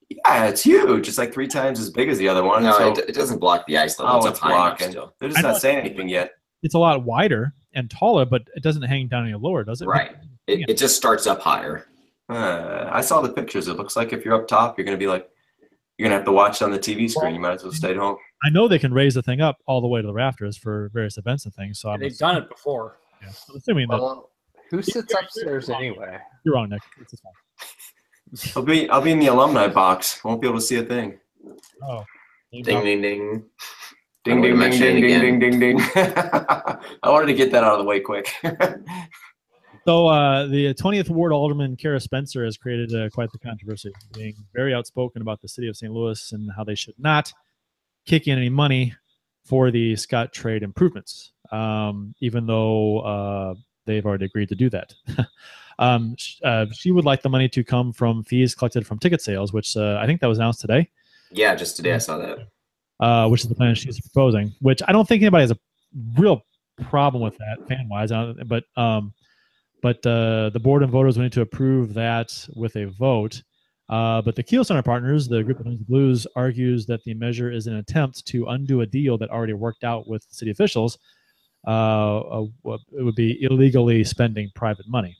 Yeah, it's huge. It's like three times as big as the other one. No, so, it, it doesn't block the ice level. oh, it's, it's up blocking. still. They're just not saying anything yet. It's a lot wider and taller, but it doesn't hang down any lower, does it? Right. It, it just starts up higher. Uh, I saw the pictures. It looks like if you're up top, you're gonna be like, you're gonna have to watch it on the TV screen. You might as well stay at home. I know they can raise the thing up all the way to the rafters for various events and things. So I'm, They've done it before. yeah, I'm assuming that Well, who sits upstairs anyway? you're wrong, Nick. It's fine. I'll be I'll be in the alumni box. Won't be able to see a thing. Oh, Ding ding ding. Ding ding ding ding ding ding ding ding. I wanted to get that out of the way quick. So uh, the 20th Ward Alderman Cara Spencer has created uh, quite the controversy, being very outspoken about the city of St. Louis and how they should not kick in any money for the Scottrade improvements, um, even though uh, they've already agreed to do that. um, sh- uh, she would like the money to come from fees collected from ticket sales, which uh, I think that was announced today. Yeah, just today I saw that. uh, which is the plan she's proposing. Which I don't think anybody has a real problem with that fan wise. But um, but uh, the board and voters will need to approve that with a vote. Uh, but the Kiel Center partners, the group of Owns the Blues, argues that the measure is an attempt to undo a deal that already worked out with city officials. Uh, uh, it would be illegally spending private money.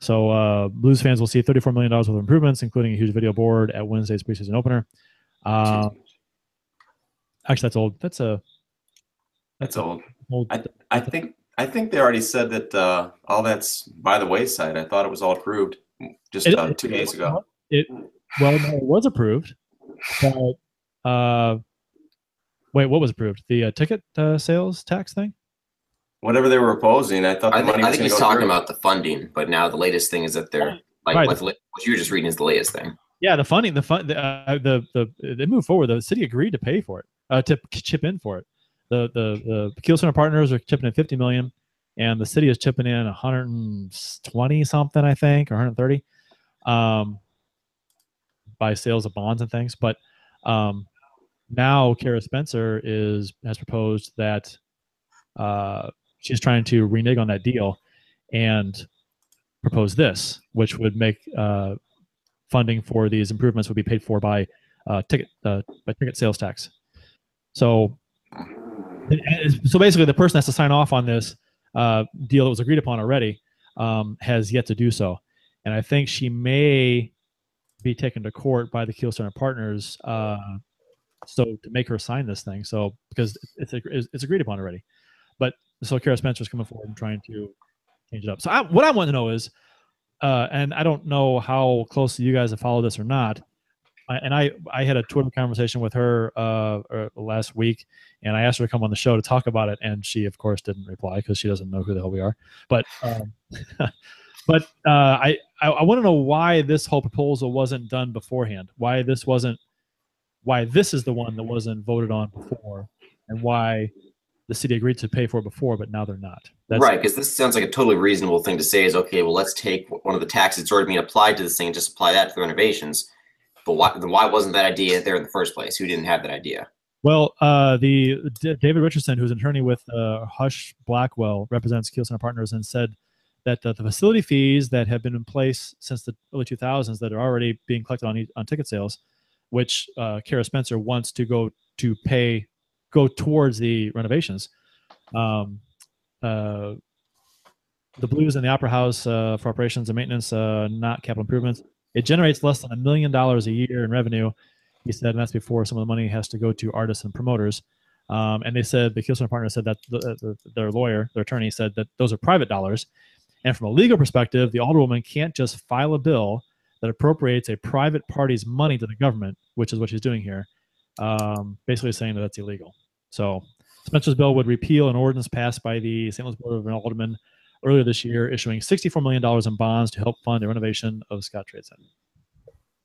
So uh, Blues fans will see $34 million worth of improvements, including a huge video board at Wednesday's preseason opener. Uh, actually, that's old. That's a That's old. old. I I think I think they already said that uh, all that's by the wayside. I thought it was all approved just It- uh, it- two days ago. It well, no, it was approved, but uh, wait, what was approved? The uh, ticket uh, sales tax thing? Whatever they were opposing, I thought the I think, money I think he's talking through. about the funding, but now the latest thing is that they're like Right. what, what you were just reading is the latest thing. Yeah, the funding, the fun, the, uh, the the they moved forward. The city agreed to pay for it, uh, to chip in for it. The the the Kiel Center partners are chipping in 50 million, and the city is chipping in 120 something, I think, or 130, um, by sales of bonds and things. But um, now Cara Spencer is has proposed that uh, she's trying to renege on that deal and propose this, which would make uh, funding for these improvements would be paid for by uh, ticket uh, by ticket sales tax. So, so basically, the person has to sign off on this uh, deal that was agreed upon already um, has yet to do so, and I think she may be taken to court by the Kiel Center partners. So to make her sign this thing, so because it's it's, agreed upon already, but so Cara Spencer's coming forward and trying to change it up. So I, what I want to know is, uh, and I don't know how closely you guys have followed this or not. I, and I, I had a Twitter conversation with her uh, uh, last week, and I asked her to come on the show to talk about it, and she, of course, didn't reply because she doesn't know who the hell we are. But, um, but uh, I, I, I want to know why this whole proposal wasn't done beforehand. Why this wasn't, why this is the one that wasn't voted on before, and why the city agreed to pay for it before, but now they're not. right, because this sounds like a totally reasonable thing to say is okay, well, let's take one of the taxes that's already being applied to this thing and just apply that to the renovations. But why, then why wasn't that idea there in the first place? Who didn't have that idea? Well, uh, the D- David Richardson, who's an attorney with uh, Husch Blackwell, represents Kiel Center Partners, and said that the, the facility fees that have been in place since the early 2000s that are already being collected on on ticket sales, which uh, Cara Spencer wants to go to pay, go towards the renovations. Um, uh, the Blues and the Opera House uh, for operations and maintenance, uh, not capital improvements. It generates less than a million dollars a year in revenue he said, and that's before some of the money has to go to artists and promoters. Um, and they said the Kiel Center partner said that the, the, their lawyer, their attorney, said that those are private dollars. And from a legal perspective, the alderwoman can't just file a bill that appropriates a private party's money to the government, which is what she's doing here, um, basically saying that that's illegal. So Spencer's bill would repeal an ordinance passed by the St. Louis Board of Aldermen earlier this year, issuing $64 million in bonds to help fund the renovation of the Scottrade Center.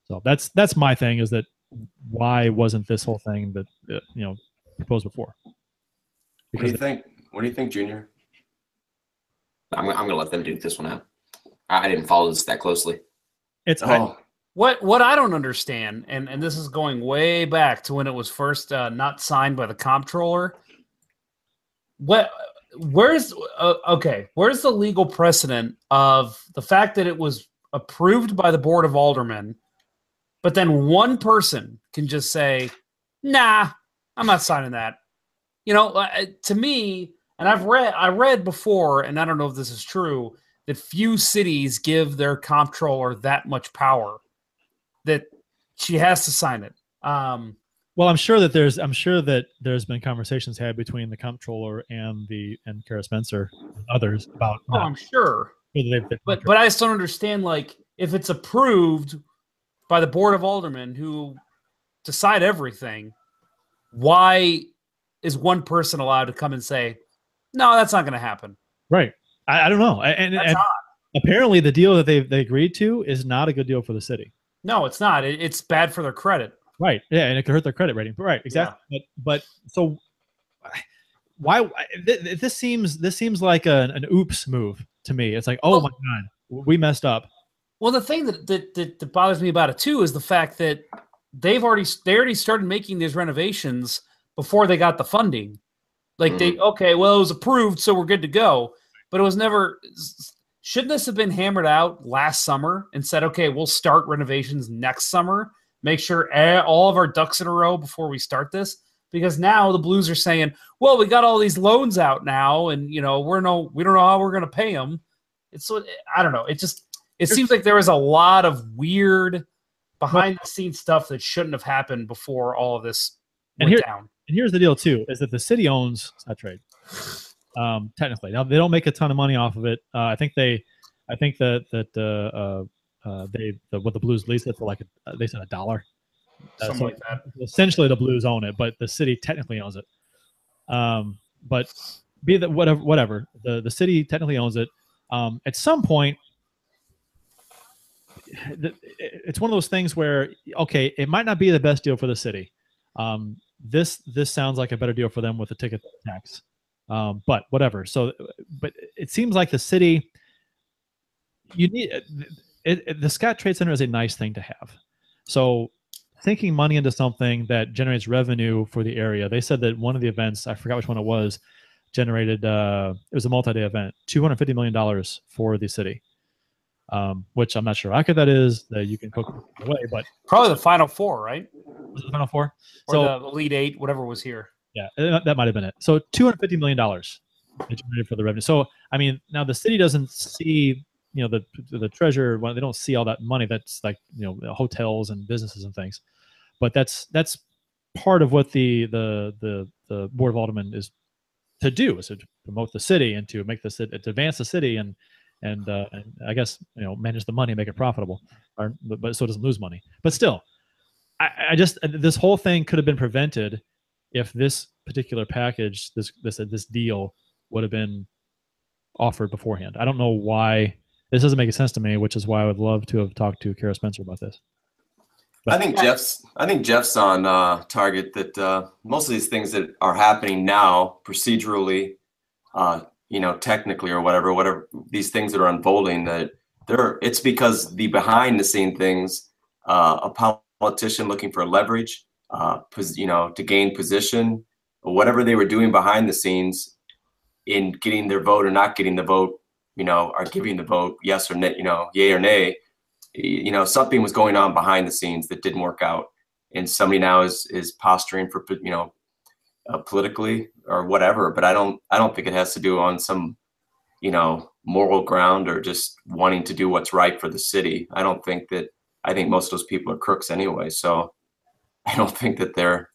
So that's that's my thing is that why wasn't this whole thing that uh, you know proposed before? What do you think? What do you think, Junior? I'm, I'm going to let them duke this one out. I I didn't follow this that closely. It's Oh, What what I don't understand, and and this is going way back to when it was first uh, not signed by the comptroller. What where's uh, okay? Where's the legal precedent of the fact that it was approved by the board of aldermen, but then one person can just say, "Nah, I'm not signing that." You know, uh, to me, and I've read I read before, and I don't know if this is true that few cities give their comptroller that much power that she has to sign it. Um, Well, I'm sure that there's I'm sure that there's been conversations had between the comptroller and the and Cara Spencer and others about oh, I'm sure, but but I just don't understand. Like, if it's approved by the board of aldermen who decide everything, why is one person allowed to come and say, "No, that's not going to happen"? right. I, I don't know. And, That's and odd. apparently the deal that they they agreed to is not a good deal for the city. No, it's not. It, it's bad for their credit. Right. Yeah, and it could hurt their credit rating. Right. Exactly. But but so why th- th- this seems this seems like an, an oops move to me. It's like, oh my god, we messed up. Well, the thing that, that that that bothers me about it too is the fact that they've already they already started making these renovations before they got the funding. Like they mm. okay, well it was approved, so we're good to go. But it was never. Shouldn't this have been hammered out last summer and said, okay, we'll start renovations next summer. Make sure all of our ducks in a row before we start this. Because now the Blues are saying, well, we got all these loans out now, and you know we're no, we don't know how we're going to pay them. It's I don't know. It just it seems like there was a lot of weird behind the scenes stuff that shouldn't have happened before all of this And went here- down. And here's the deal too: is that the city owns Scottrade. Um, technically. Now they don't make a ton of money off of it. Uh, I think they, I think that that uh, uh, uh, they the, what the Blues lease it for like a, they said a dollar. Uh, Something so like that. essentially, the Blues own it, but the city technically owns it. Um, but be that whatever, whatever the the city technically owns it. Um, at some point, it's one of those things where okay, it might not be the best deal for the city. Um, this this sounds like a better deal for them with the ticket tax, um, but whatever. So, but it seems like the city. You need it, it, the Scottrade Center is a nice thing to have. So, thinking money into something that generates revenue for the area. They said that one of the events, I forgot which one it was, generated. Uh, it was a multi-day event, two hundred fifty million dollars for the city. Um, which I'm not sure how accurate that is. That you can cook away, but Probably the final four, right? was the final four? Or So the Elite Eight, whatever was here. Yeah, uh, that might have been it. So two hundred fifty million dollars generated for the revenue. So I mean, now the city doesn't see, you know, the the treasurer. Well, they don't see all that money. That's like you know hotels and businesses and things, but that's that's part of what the the the the board of aldermen is to do is to promote the city and to make the city to advance the city and and, uh, and I guess you know manage the money, and make it profitable, or but, but so it doesn't lose money. But still, I, I just this whole thing could have been prevented if this particular package, this this this deal, would have been offered beforehand. I don't know why this doesn't make sense to me, which is why I would love to have talked to Cara Spencer about this. I think Jeff's I think Jeff's on uh, target that uh, most of these things that are happening now procedurally, uh, you know, technically or whatever, whatever these things that are unfolding that they're it's because the behind the scene things, uh, a politician looking for leverage, uh, you know, to gain position, or whatever they were doing behind the scenes in getting their vote or not getting the vote, you know, or giving the vote yes or nay, you know, yay or nay you know something was going on behind the scenes that didn't work out. And somebody now is is posturing for you know uh, politically or whatever but i don't i don't think it has to do on some you know moral ground or just wanting to do what's right for the city. I don't think that i think most of those people are crooks anyway. So i don't think that they're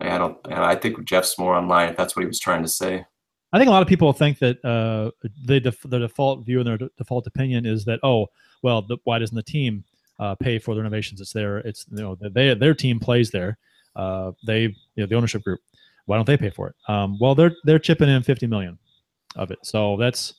i don't i think jeff's more online if that's what he was trying to say I think a lot of people think that uh, the def- the default view and their d- default opinion is that oh well the, why doesn't the team uh, pay for the renovations? It's their it's you know they their team plays there. Uh, they you know the ownership group. Why don't they pay for it? Um, well, they're they're chipping in fifty million of it. So that's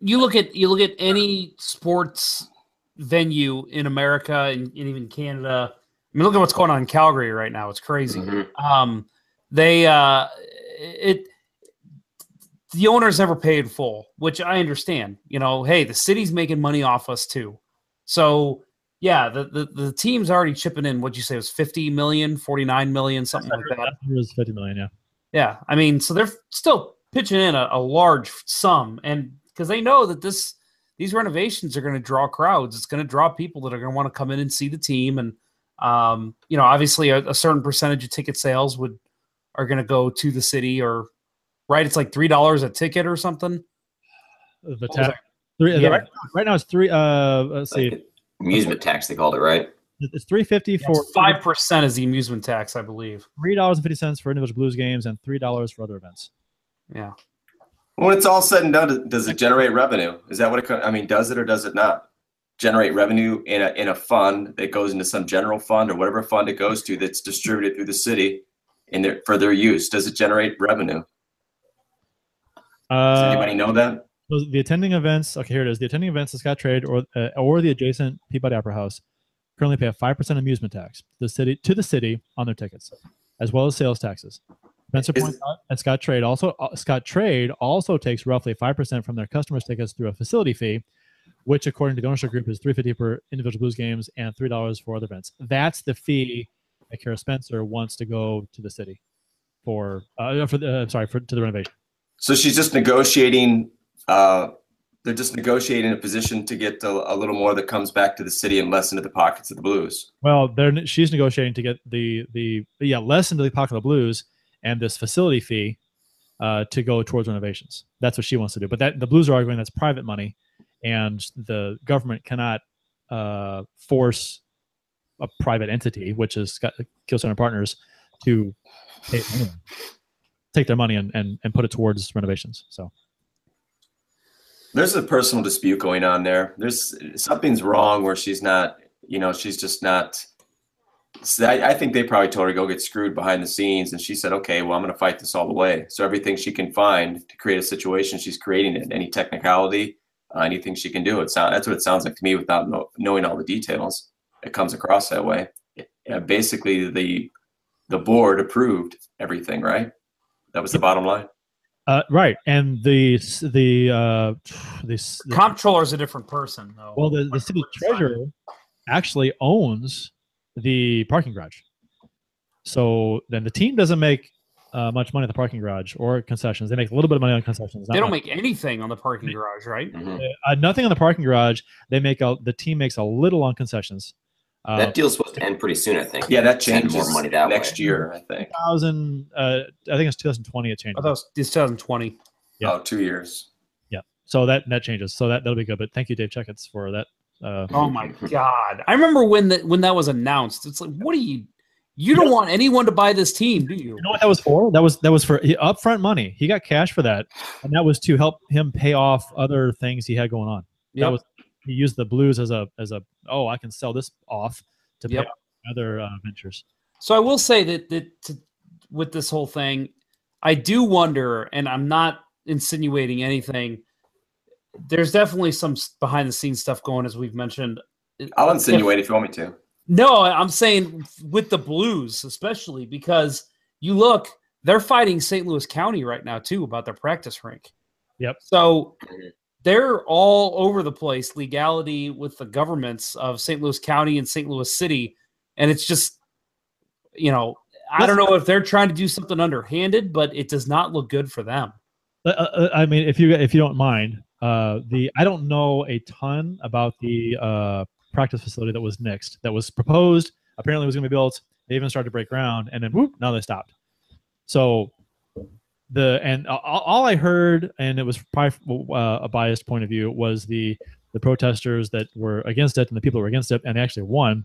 You look at you look at any sports venue in America and, and even Canada. I mean, look at what's going on in Calgary right now. It's crazy. Um, they uh, it the owners never pay in full, which I understand. You know, hey, the city's making money off us too. So yeah, the the, the team's already chipping in. What'd you say it was 50 million, 49 million, something like that. it was fifty million. Yeah. Yeah, I mean, so they're still pitching in a, a large sum, and because they know that this these renovations are going to draw crowds, it's going to draw people that are going to want to come in and see the team, and um, you know, obviously, a, a certain percentage of ticket sales would are going to go to the city, or right? It's like three dollars a ticket or something. The What was ta- that? three, Yeah. right, right now it's three. Uh, let's see, amusement tax they called it right it's three fifty for Five percent is the amusement tax, I believe. three dollars and fifty cents for individual Blues games and three dollars for other events. Yeah. when it's all said and done does it generate revenue is that what it co- i mean does it or does it not generate revenue in a in a fund that goes into some general fund or whatever fund it goes to that's distributed through the city in their for their use does it generate revenue does Uh, anybody know that the attending events, okay, here it is. The attending events at Scottrade or uh, or the adjacent Peabody Opera House currently pay a five percent amusement tax to the city to the city on their tickets, as well as sales taxes. Spencer Is- points out at Scottrade also uh, Scottrade also takes roughly five percent from their customers' tickets through a facility fee, which according to the ownership group is three fifty per individual Blues games and three dollars for other events. That's the fee that Cara Spencer wants to go to the city for uh, for the uh, sorry for to the renovation. so she's just negotiating uh they're just negotiating a position to get a, a little more that comes back to the city and less into the pockets of the blues Well, they're she's negotiating to get the the yeah less into the pocket of the blues and this facility fee uh, to go towards renovations. That's what she wants to do. But that the blues are arguing that's private money, and the government cannot uh, force a private entity, which is Kiel Center Partners, to pay take their money and, and and put it towards renovations. So There's a personal dispute going on there. There's something's wrong where she's not, you know, she's just not. so I, I think they probably told her to go get screwed behind the scenes, and she said, "Okay, well, I'm going to fight this all the way." So everything she can find to create a situation, she's creating it. Any technicality, uh, anything she can do. It sound that's what it sounds like to me without know, knowing all the details. It comes across that way. Yeah, basically, the the board approved everything, right? That was the bottom line. uh, right, and the the uh, this the, Comptroller's a different person, though. well the, the city treasurer actually owns the parking garage. So then the team doesn't make uh, much money at the parking garage or concessions. They make a little bit of money on concessions. they don't much. make anything on the parking garage, right? Mhm. uh, nothing on the parking garage. They make a the team makes a little on concessions. Uh, that deal's supposed to end pretty soon, I think. Yeah, that Send changes more money that next way. year, I think. 2000, uh, I think it's 2020. It changed. I thought it was it's 2020. Yeah. Oh, two years. Yeah, so that that changes. So that that'll be good. But thank you, Dave Checketts, for that. Uh, Oh my god! I remember when that when that was announced. It's like, what do you? You don't want anyone to buy this team, do you? You know what that was for? That was that was for he- upfront money. He got cash for that, and that was to help him pay off other things he had going on. Yep. That was he used the blues as a as a oh I can sell this off to Yep. off other uh, ventures. So I will say that that to, with this whole thing, I do wonder, and I'm not insinuating anything. There's definitely some behind the scenes stuff going, as we've mentioned. I'll If- insinuate if you want me to. No, I'm saying with the Blues, especially because you look, they're fighting St. Louis County right now too about their practice rink. Yep. So they're all over the place, legality with the governments of St. Louis County and St. Louis City, and it's just, you know, I don't know if they're trying to do something underhanded, but it does not look good for them. Uh, uh, I mean, if you if you don't mind, uh, the I don't know a ton about the uh, practice facility that was next that was proposed. Apparently, was going to be built. They even started to break ground, and then whoop, now they stopped. So the and all, all I heard, and it was probably uh, a biased point of view, was the the protesters that were against it and the people who were against it, and they actually won,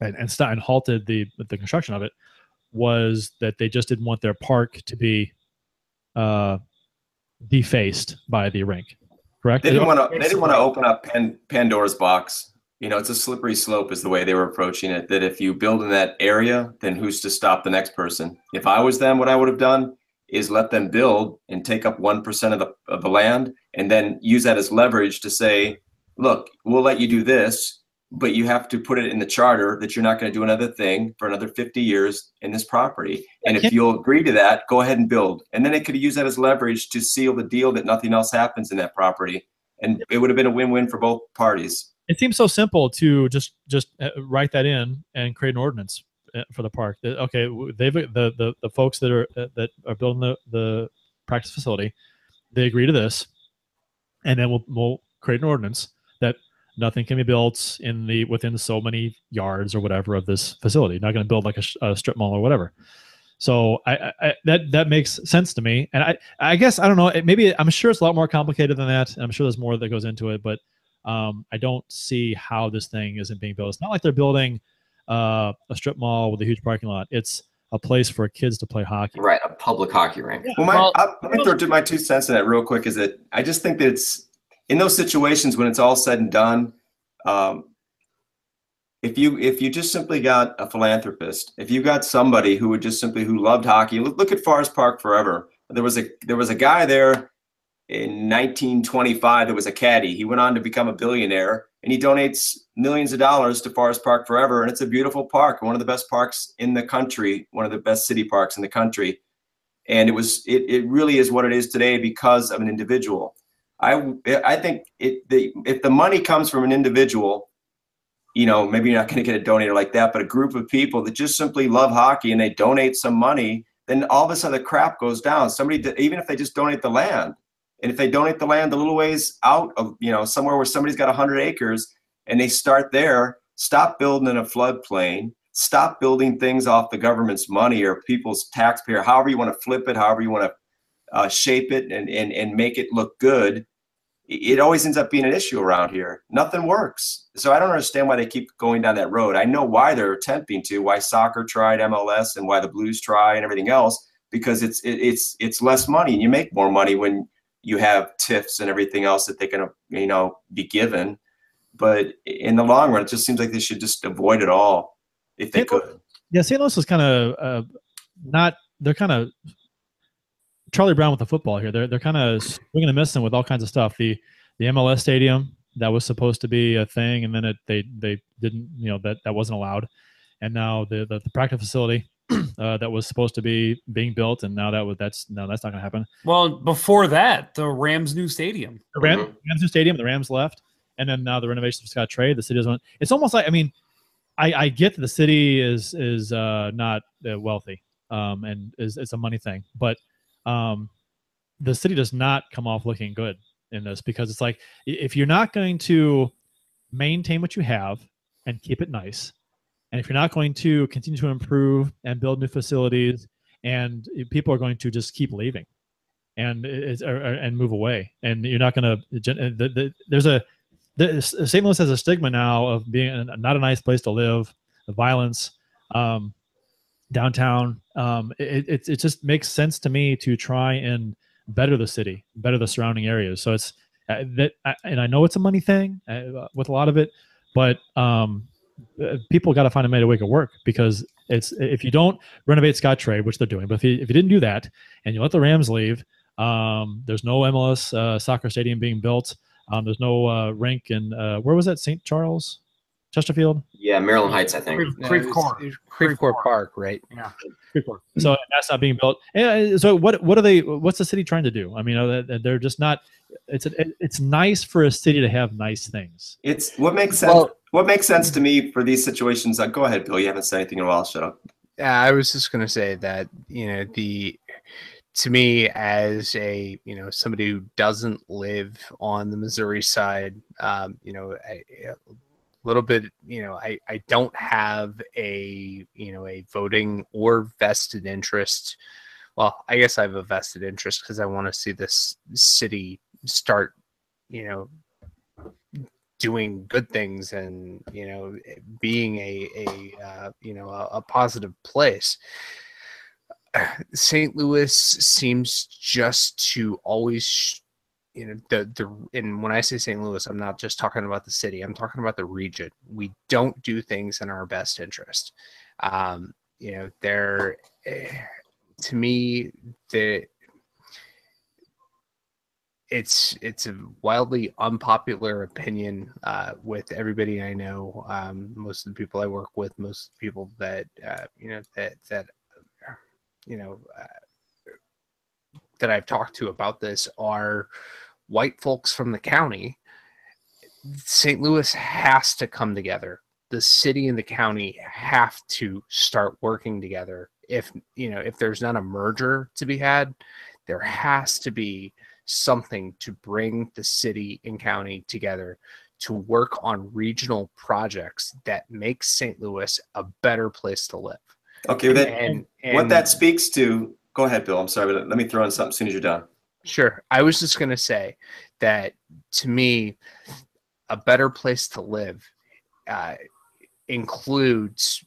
and and, st- and halted the the construction of it. Was that they just didn't want their park to be uh, defaced by the rink, correct? They didn't want to. They didn't want to open up Pan, Pandora's box. You know, it's a slippery slope, is the way they were approaching it. That if you build in that area, then who's to stop the next person? If I was them, what I would have done is let them build and take up one percent of the of the land, and then use that as leverage to say, "Look, we'll let you do this, but you have to put it in the charter that you're not going to do another thing for another 50 years in this property. And if you'll agree to that, go ahead and build." And then they could use that as leverage to seal the deal that nothing else happens in that property, and it would have been a win-win for both parties. It seems so simple to just just uh, write that in and create an ordinance uh, for the park. Okay, they've the, the the folks that are uh, that are building the the practice facility, they agree to this, and then we'll we'll create an ordinance that nothing can be built in the within so many yards or whatever of this facility. Not going to build like a, a strip mall or whatever. So I, I, that that makes sense to me, and I I guess I don't know. It, maybe I'm sure it's a lot more complicated than that, I'm sure there's more that goes into it. But um, I don't see how this thing isn't being built. It's not like they're building uh, a strip mall with a huge parking lot. It's a place for kids to play hockey. Right, a public hockey rink. Well, my, I, let me throw to my two cents in that real quick. Is that I just think that it's in those situations when it's all said and done. Um, if you if you just simply got a philanthropist, if you got somebody who would just simply who loved hockey, look, look at Forest Park forever. There was a there was a guy there in 1925 that was a caddy. He went on to become a billionaire, and he donates millions of dollars to Forest Park forever. And it's a beautiful park, one of the best parks in the country, one of the best city parks in the country and it was it, it really is what it is today because of an individual i i think it the if the money comes from an individual you know maybe you're not going to get a donator like that but a group of people that just simply love hockey and they donate some money then all of a sudden the crap goes down somebody even if they just donate the land and if they donate the land a little ways out of you know somewhere where somebody's got 100 acres and they start there stop building in a floodplain stop building things off the government's money or people's taxpayer, however you want to flip it, however you want to uh, shape it and, and, and make it look good. It always ends up being an issue around here. Nothing works. So I don't understand why they keep going down that road. I know why they're attempting to, why soccer tried MLS and why the Blues try and everything else. because it's it, it's it's less money and you make more money when you have TIFs and everything else that they can you know be given. But in the long run, it just seems like they should just avoid it all if they could. Yeah, St. Louis is kind of uh, not. They're kind of Charlie Brown with the football here. They're they're kind of swinging and missing with all kinds of stuff. The the MLS stadium that was supposed to be a thing, and then it they they didn't. You know that that wasn't allowed, and now the the, the practice facility uh, that was supposed to be being built, and now that was that's no that's not going to happen. Well, before that, the Rams' new stadium. The Ram, Rams new stadium, the Rams left, and then now the renovation of Scottrade. The city doesn't. It's almost like I mean, I, I get that the city is is uh, not uh, wealthy, um, and is it's a money thing, but um, the city does not come off looking good in this because it's like if you're not going to maintain what you have and keep it nice, and if you're not going to continue to improve and build new facilities, and people are going to just keep leaving, and or, or- and move away, and you're not going to. The, the, there's a the, St. Louis has a stigma now of being a, not a nice place to live, the violence um, downtown. Um, it, it it just makes sense to me to try and better the city, better the surrounding areas. So it's uh, that, I- and I know it's a money thing uh, with a lot of it, but um, uh, people got to find a way to make it work because it's if you don't renovate Scottrade, which they're doing, but if you, if you didn't do that and you let the Rams leave, um, there's no MLS uh, soccer stadium being built. Um, there's no uh, rink in uh, where was that? St. Charles, Chesterfield. Yeah, Maryland Heights, I think. No, it was- it was Creve Coeur Park, right? Yeah. So that's not being built. And uh, so what? What are they? What's the city trying to do? I mean, uh, they- they're just not. It's a, it's nice for a city to have nice things. It's what makes sense. What makes sense to me for these situations. Uh, go ahead, Bill. You haven't said anything in a while. Shut up. Yeah, I was just going to say that you know the to me as a you know somebody who doesn't live on the Missouri side, um, you know, a, a little bit, you know, I I don't have a you know a voting or vested interest. Well, I guess I have a vested interest because I want to see this city start, you know, doing good things and you know being a a uh, you know a, a positive place. St louis seems just to always you know the the and when i say st louis i'm not just talking about the city i'm talking about the region. We don't do things in our best interest. Um you know there eh, to me the it's it's a wildly unpopular opinion uh, with everybody I know. Um, most of the people I work with, most people that uh, you know that that you know uh, that I've talked to about this are white folks from the county. St. Louis has to come together. The city and the county have to start working together. If you know, if there's not a merger to be had, there has to be something to bring the city and county together to work on regional projects that make St. Louis a better place to live. Okay, that And- what that speaks to. Go ahead, Bill. I'm sorry, but let me throw in something as soon as you're done. Sure. I was just going to say that to me, a better place to live uh, includes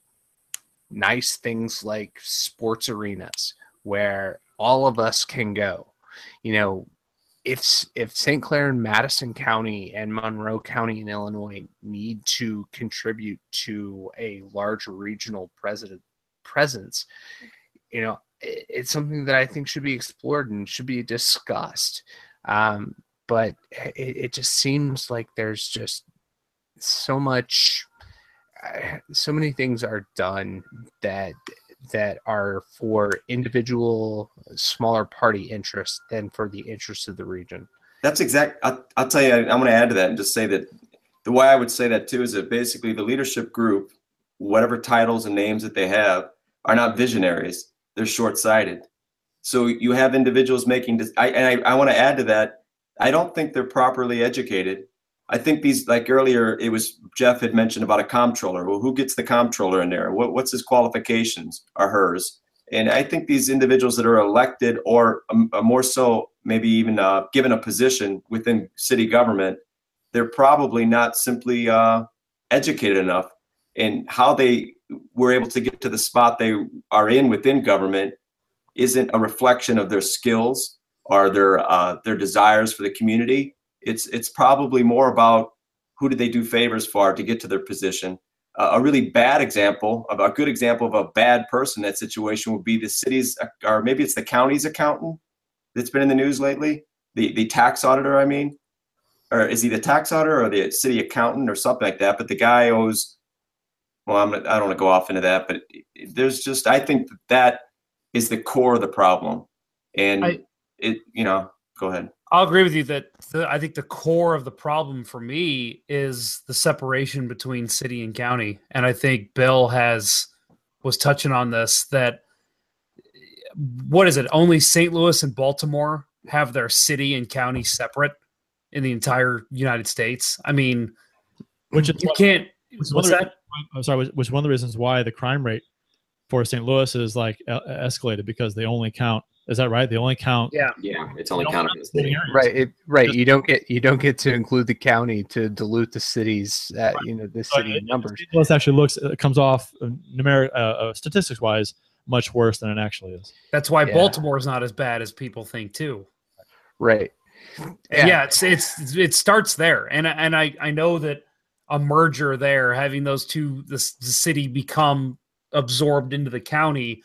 nice things like sports arenas where all of us can go. You know, if if St. Clair and Madison County and Monroe County in Illinois need to contribute to a large regional president presence, you know, i- it's something that I think should be explored and should be discussed. Um, but it, it just seems like there's just so much, uh, so many things are done that that are for individual smaller party interests than for the interests of the region. That's exact. I'll, I'll tell you. I'm going to add to that and just say that the way I would say that too is that basically the leadership group, whatever titles and names that they have, are not visionaries. They're short-sighted. So you have individuals making. I and I, I want to add to that. I don't think they're properly educated. I think these, like earlier, it was Jeff had mentioned about a comptroller. Well, who gets the comptroller in there? What, what's his qualifications or hers? And I think these individuals that are elected or um, uh, more so, maybe even uh, given a position within city government, they're probably not simply uh, educated enough in how they were able to get to the spot they are in within government isn't a reflection of their skills or their uh, their desires for the community. It's it's probably more about who did they do favors for to get to their position. Uh, a really bad example of a good example of a bad person in that situation would be the city's or maybe it's the county's accountant that's been in the news lately. The the tax auditor, I mean, or is he the tax auditor or the city accountant or something like that? But the guy owes. Well, I'm, I don't want to go off into that, but there's just I think that, that is the core of the problem, and I- it you know go ahead. I'll agree with you that the, I think the core of the problem for me is the separation between city and county, and I think Bill has was touching on this that what is it? Only St. Louis and Baltimore have their city and county separate in the entire United States. I mean, Which you what- can't. What's that? I'm sorry, which which one of the reasons why the crime rate for St. Louis is like escalated because they only count. Is that right? They only count. Yeah. Yeah, it's only they counted count as the city city. Right, it, right. Just- You don't get you don't get to include the county to dilute the cities. Uh, You know the So city it- numbers. St. Louis actually looks it comes off uh, numeric uh, uh, statistics wise much worse than it actually is. That's why Yeah. Baltimore is not as bad as people think too. Right. yeah. it's it's it starts there and and i i know that a merger there having those two the, the city become absorbed into the county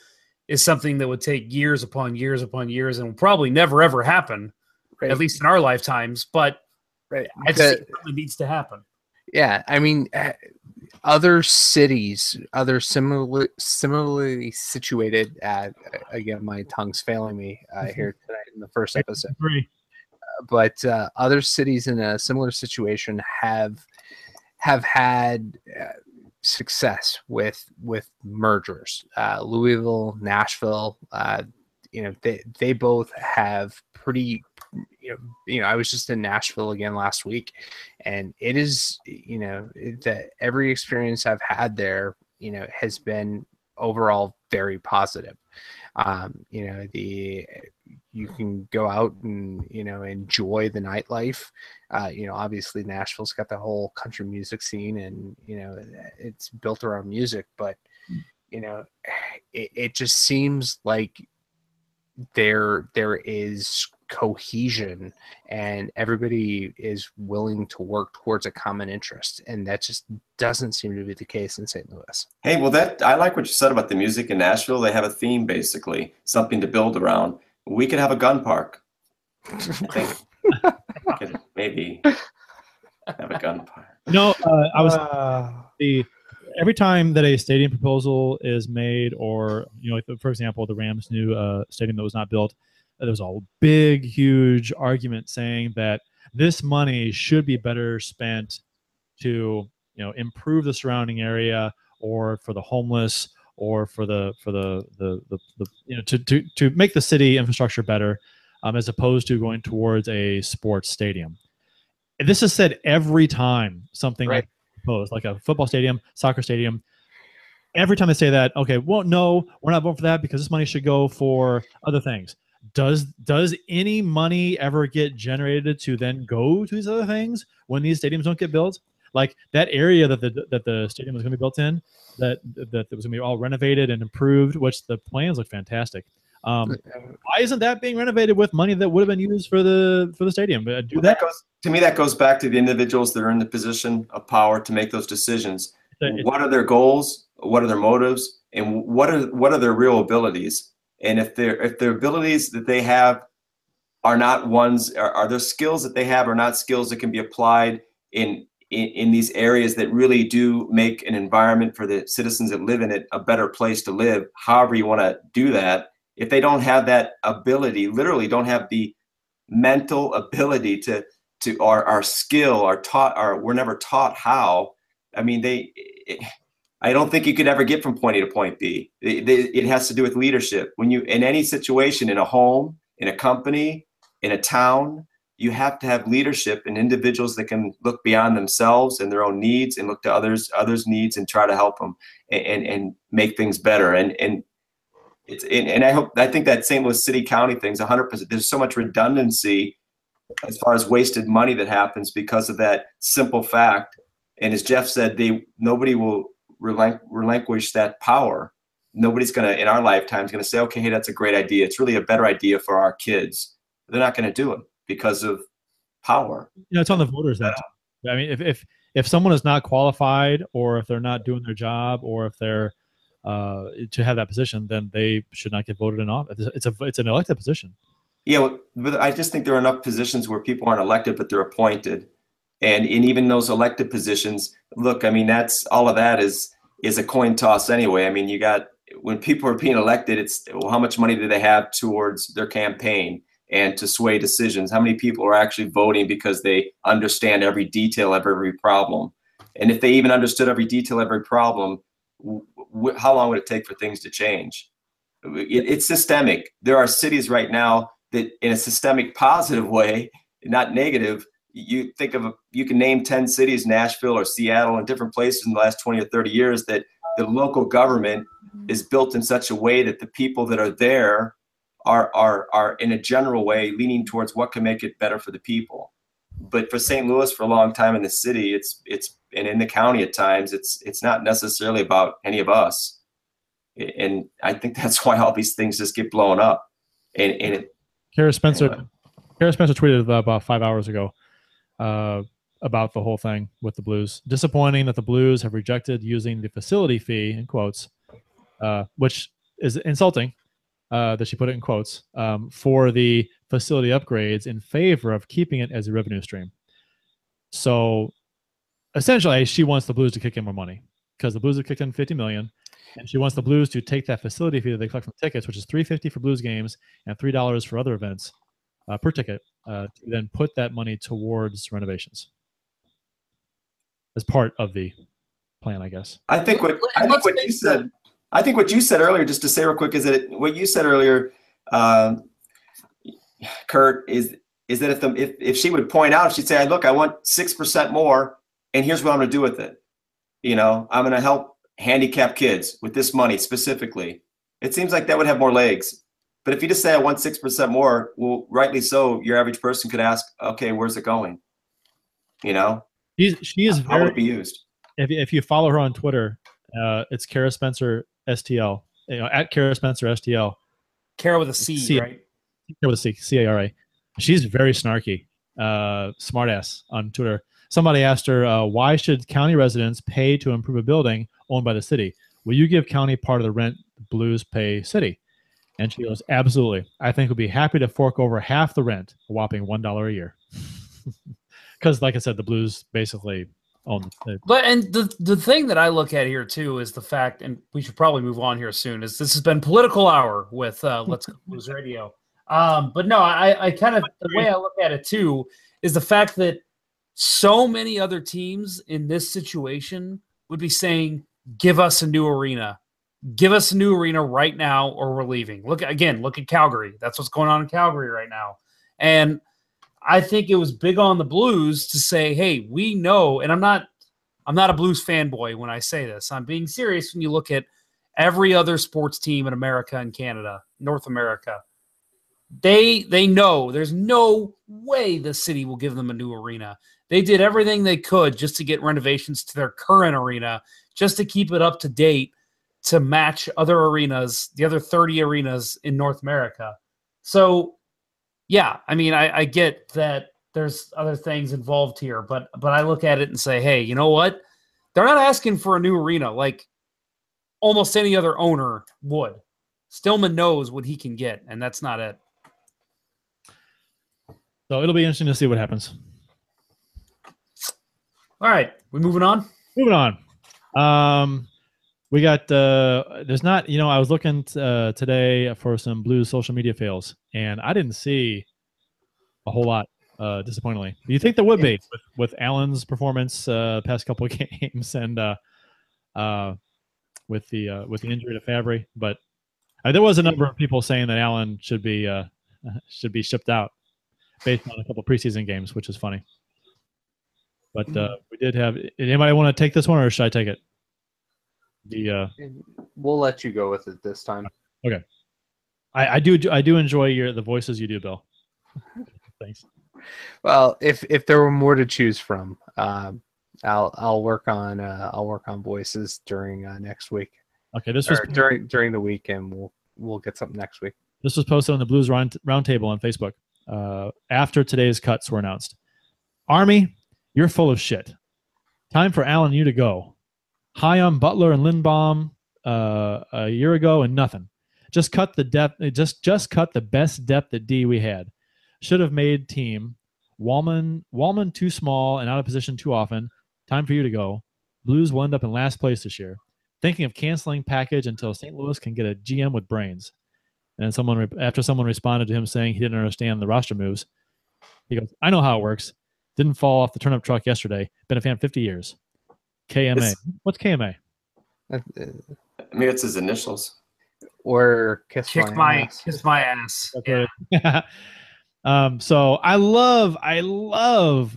is something that would take years upon years upon years and will probably never ever happen Right. at least in our lifetimes but right. i just The- think it needs to happen Yeah, I mean, uh, other cities, other similar, similarly situated. Uh, again, my tongue's failing me uh, here tonight in the first episode. Agree. But uh, other cities in a similar situation have have had uh, success with with mergers. Uh, Louisville, Nashville. Uh, you know, they they both have pretty. You know, you know, I was just in Nashville again last week, and it is you know that every experience I've had there, you know, has been overall very positive. Um, you know, the you can go out and you know enjoy the nightlife. Uh, you know, obviously Nashville's got the whole country music scene, and you know it's built around music. But you know, it, it just seems like there there is cohesion and everybody is willing to work towards a common interest and that just doesn't seem to be the case in st louis Hey, well, that I like what you said about the music in Nashville. They have a theme, basically, something to build around. We could have a gun park. I think could maybe have a gun park. No, uh, I was the every time that a stadium proposal is made, or you know, like, for example, the Rams' new uh, stadium that was not built, there was a big, huge argument saying that this money should be better spent to you know improve the surrounding area, or for the homeless, or for the for the the the, the you know to, to to make the city infrastructure better, um, as opposed to going towards a sports stadium. This is said every time something Right. like proposed, like a football stadium, soccer stadium. Every time they say that, okay, well, no, we're not voting for that because this money should go for other things. Does does any money ever get generated to then go to these other things when these stadiums don't get built? Like that area that the that the stadium was going to be built in, that that was going to be all renovated and improved, which the plans look fantastic. Um, why isn't that being renovated with money that would have been used for the for the stadium? Uh, Do Well, that. that goes to me. That goes back to the individuals that are in the position of power to make those decisions. It- What are their goals? What are their motives? And what are what are their real abilities? And if their if their abilities that they have are not ones are, are there skills that they have are not skills that can be applied in, in in these areas that really do make an environment for the citizens that live in it a better place to live however you want to do that if they don't have that ability literally don't have the mental ability to to our our skill our taught our we're never taught how i mean they i don't think you could ever get from point a to point b it, it has to do with leadership when you in any situation in a home in a company in a town you have to have leadership and individuals that can look beyond themselves and their own needs and look to others others needs and try to help them and and, and make things better and and it's and, and I hope I think that St. Louis City County thing's 100. percent There's so much redundancy as far as wasted money that happens because of that simple fact. And as Jeff said, they nobody will relinqu- relinquish that power. nobody's gonna in our lifetimes gonna say, okay, hey, that's a great idea. It's really a better idea for our kids. They're not gonna do it because of power. You know, it's on the voters. That I mean, if if if someone is not qualified, or if they're not doing their job, or if they're uh, to have that position, then they should not get voted in office. It's a it's an elected position. Yeah, but I just think there are enough positions where people aren't elected, but they're appointed, and in even those elected positions, look, I mean, that's all of that is is a coin toss anyway. I mean, you got when people are being elected, it's well, how much money do they have towards their campaign and to sway decisions? How many people are actually voting because they understand every detail of every problem? And if they even understood every detail of every problem, how long would it take for things to change? It, it's systemic. There are cities right now that, in a systemic positive way, not negative, you think of you can name 10 cities nashville or seattle and different places in the last 20 or 30 years that the local government mm-hmm. is built in such a way that the people that are there are are are in a general way leaning towards what can make it better for the people. But for st louis for a long time in the city it's it's and in the county at times it's it's not necessarily about any of us. And i think that's why all these things just get blown up. And and it, Cara Spencer, anyway. Cara Spencer tweeted about five hours ago uh, about the whole thing with the Blues. Disappointing that the Blues have rejected using the facility fee in quotes, uh, which is insulting uh, that she put it in quotes um, for the facility upgrades in favor of keeping it as a revenue stream. So essentially, she wants the Blues to kick in more money because the Blues have kicked in 50 million, and she wants the Blues to take that facility fee that they collect from tickets, which is 350 for Blues games and three dollars for other events uh, per ticket, uh, to then put that money towards renovations as part of the plan, I guess. I think what I think what you said. I think what you said earlier, just to say real quick, is that it, what you said earlier, um, Curt, is is that if the if, if she would point out, she'd say, "Look, I want six percent more, and here's what I'm going to do with it. You know, I'm going to help handicapped kids with this money specifically." It seems like that would have more legs. But if you just say I want six percent more, well, rightly so, your average person could ask, "Okay, where's it going?" You know, She's, she is how very would it be used? if, if you follow her on Twitter, uh, it's Cara Spencer STL, you know, at Cara Spencer STL. Cara with a C, C- right? Cara with a C, C A R A. She's very snarky, uh, smartass on Twitter. Somebody asked her, uh, why should county residents pay to improve a building owned by the city? Will you give county part of the rent Blues pay city? And she goes, absolutely. I think we'd be happy to fork over half the rent, a whopping $1 a year. Because, like I said, the Blues basically own it. But and the the thing that I look at here too is the fact, and we should probably move on here soon. Is this has been political hour with uh, Let's Go Blues Radio? Um, but no, I I kind of the way I look at it too is the fact that so many other teams in this situation would be saying, "Give us a new arena." Give us a new arena right now, or we're leaving. Look again. Look at Calgary. That's what's going on in Calgary right now. And I think it was big on the Blues to say, "Hey, we know," and I'm not I'm not a Blues fanboy when I say this. I'm being serious when you look at every other sports team in America and Canada, North America. They they know there's no way the city will give them a new arena. They did everything they could just to get renovations to their current arena, just to keep it up to date to match other arenas, the other 30 arenas in North America. So yeah, I mean, I, I get that there's other things involved here, but but I look at it and say, hey, you know what? They're not asking for a new arena like almost any other owner would. Stillman knows what he can get, and that's not it. So it'll be interesting to see what happens. All right, we moving on. Moving on. Um, we got uh, there's not you know I was looking uh, today for some Blues social media fails, and I didn't see a whole lot. Uh, disappointingly, do you think there would be with, with Allen's performance uh, past couple of games and uh, uh, with the uh, with the injury to Fabbri? But uh, there was a number of people saying that Allen should be uh, should be shipped out based on a couple preseason games, which is funny. But uh, we did have. Anybody want to take this one, or should I take it? The uh, We'll let you go with it this time. okay, I, I do I do enjoy your the voices you do, Bill. Thanks. Well, if if there were more to choose from, um, I'll I'll work on uh, I'll work on voices during uh, next week. Okay, this was during during the week, and We'll we'll get something next week. This was posted on the Blues Round Roundtable on Facebook uh, after today's cuts were announced. Army, you're full of shit. Time for Alan you to go. High on Butler and Lindbohm uh, a year ago and nothing. Just cut the depth. Just just cut the best depth at D we had. Should have made team. Walman Walman too small and out of position too often. Time for you to go. Blues will end up in last place this year. Thinking of canceling package until St. Louis can get a GM with brains. And someone after someone responded to him saying he didn't understand the roster moves, he goes, "I know how it works. Didn't fall off the turnip truck yesterday. Been a fan 50 years. KMA. It's- What's KMA? Uh, I mean, it's his initials. Or kiss, Kick my, my ass. kiss my ass. Okay. um, so I love, I love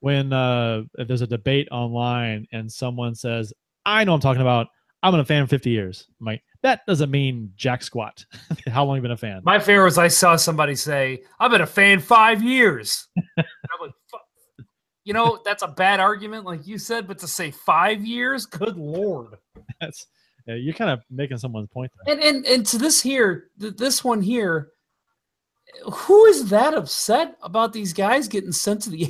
when uh, if there's a debate online and someone says, "I know what I'm talking about. I'm been a fan 50 years." I'm like, that doesn't mean jack squat. How long you been a fan? My favorite was I saw somebody say, "I've been a fan five years." I'm like, "Fuck." You know, that's a bad argument, like you said, but to say five years, good lord. That's yeah, you're kind of making someone's point there. And and and to this here, th- this one here, who is that upset about these guys getting sent to the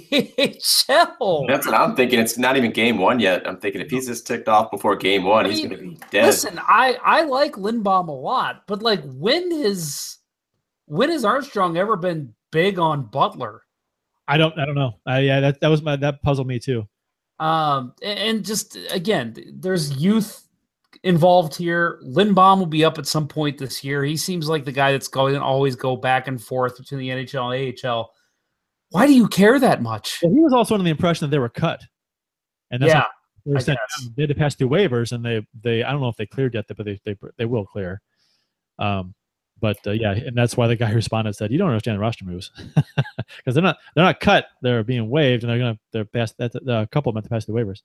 AHL? That's what I'm thinking. It's not even game one yet. I'm thinking if he's just ticked off before game one, I he's going to be dead. Listen, I I like Lindbohm a lot, but like when has when has Armstrong ever been big on Butler? I don't, I don't know. Uh, yeah, that that was my that puzzled me too. Um, and just again, there's youth involved here. Lindbohm will be up at some point this year. He seems like the guy that's going to always go back and forth between the NHL and AHL. Why do you care that much? Well, he was also under the impression that they were cut, and that's Yeah, they, were sent they had to pass through waivers, and they they I don't know if they cleared yet, but they they they will clear. Um, but uh, yeah, and that's why the guy who responded said, "You don't understand the roster moves because they're not they're not cut, they're being waived, and they're gonna they're passed that a couple meant to pass the waivers."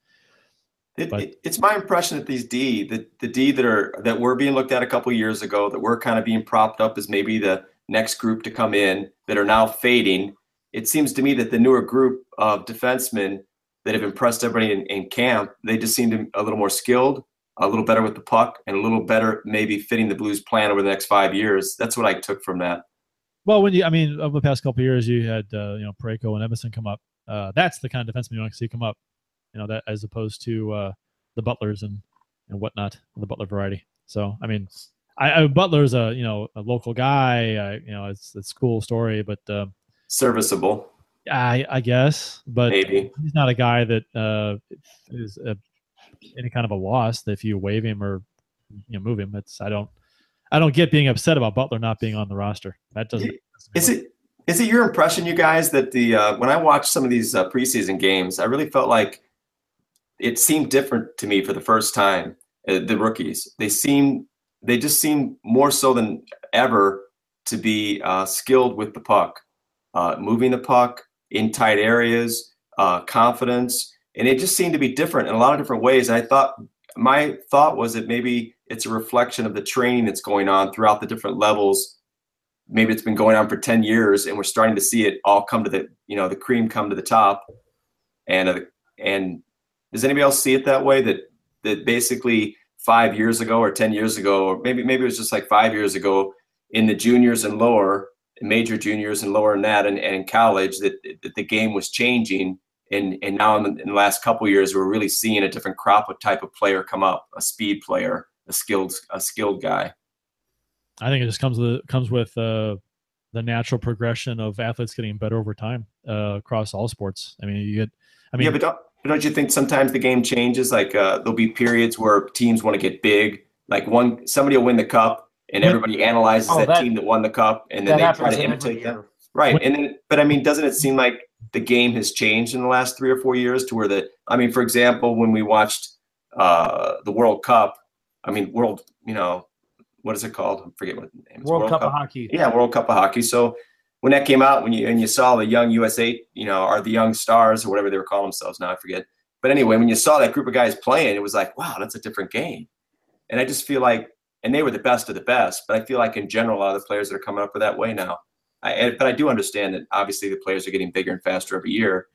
It, it- it's my impression that these D, the, the D that are that were being looked at a couple years ago, that were kind of being propped up as maybe the next group to come in, that are now fading. It seems to me that the newer group of defensemen that have impressed everybody in, in camp, they just seem to a little more skilled, a little better with the puck, and a little better maybe fitting the Blues plan over the next five years. That's what I took from that. Well, when you, I mean, over the past couple of years, you had uh, you know Parayko and Edmundson come up. Uh, that's the kind of defenseman you want to see come up. You know that as opposed to uh, the Butlers and and whatnot, the Butler variety. So I mean, I, I Butler's a you know a local guy. I, you know, it's it's a cool story, but uh, Serviceable, I I guess, but maybe. he's not a guy that uh, is a, any kind of a loss if you waive him or you know move him. It's I don't I don't get being upset about Butler not being on the roster. That doesn't. Is it is it your impression, you guys, that the uh, when I watched some of these uh, preseason games, I really felt like it seemed different to me for the first time. Uh, the rookies, they seem they just seem more so than ever to be uh, skilled with the puck, uh, moving the puck in tight areas, uh, confidence, and it just seemed to be different in a lot of different ways. And I thought my thought was that maybe it's a reflection of the training that's going on throughout the different levels. Maybe it's been going on for 10 years and we're starting to see it all come to the you know the cream come to the top. And uh, and does anybody else see it that way? That that basically five years ago or 10 years ago or maybe maybe it was just like five years ago in the juniors and lower major juniors and lower than that and, and in college that, that the game was changing and and now in the, in the last couple of years we're really seeing a different crop of type of player come up a speed player a skilled a skilled guy I think it just comes with comes with uh, the natural progression of athletes getting better over time uh, across all sports. I mean, you get. I mean, yeah, but don't, but don't you think sometimes the game changes? Like uh, there'll be periods where teams want to get big. Like one, somebody will win the cup, and When- everybody analyzes Oh, that, that- team that won the cup, and then they try to imitate them. Right, When- and then, but I mean, doesn't it seem like the game has changed in the last three or four years to where the? I mean, for example, when we watched uh, the World Cup, I mean, World, you know, what is it called? I forget what the name is. World, Cup, of Hockey. Yeah, World Cup of Hockey. So when that came out, when you and you saw the young USA, you know, or the young stars or whatever they were calling themselves now, I forget. But anyway, when you saw that group of guys playing, it was like, wow, that's a different game. And I just feel like, and they were the best of the best. But I feel like in general, a lot of the players that are coming up are that way now. I, but I do understand that obviously the players are getting bigger and faster every year.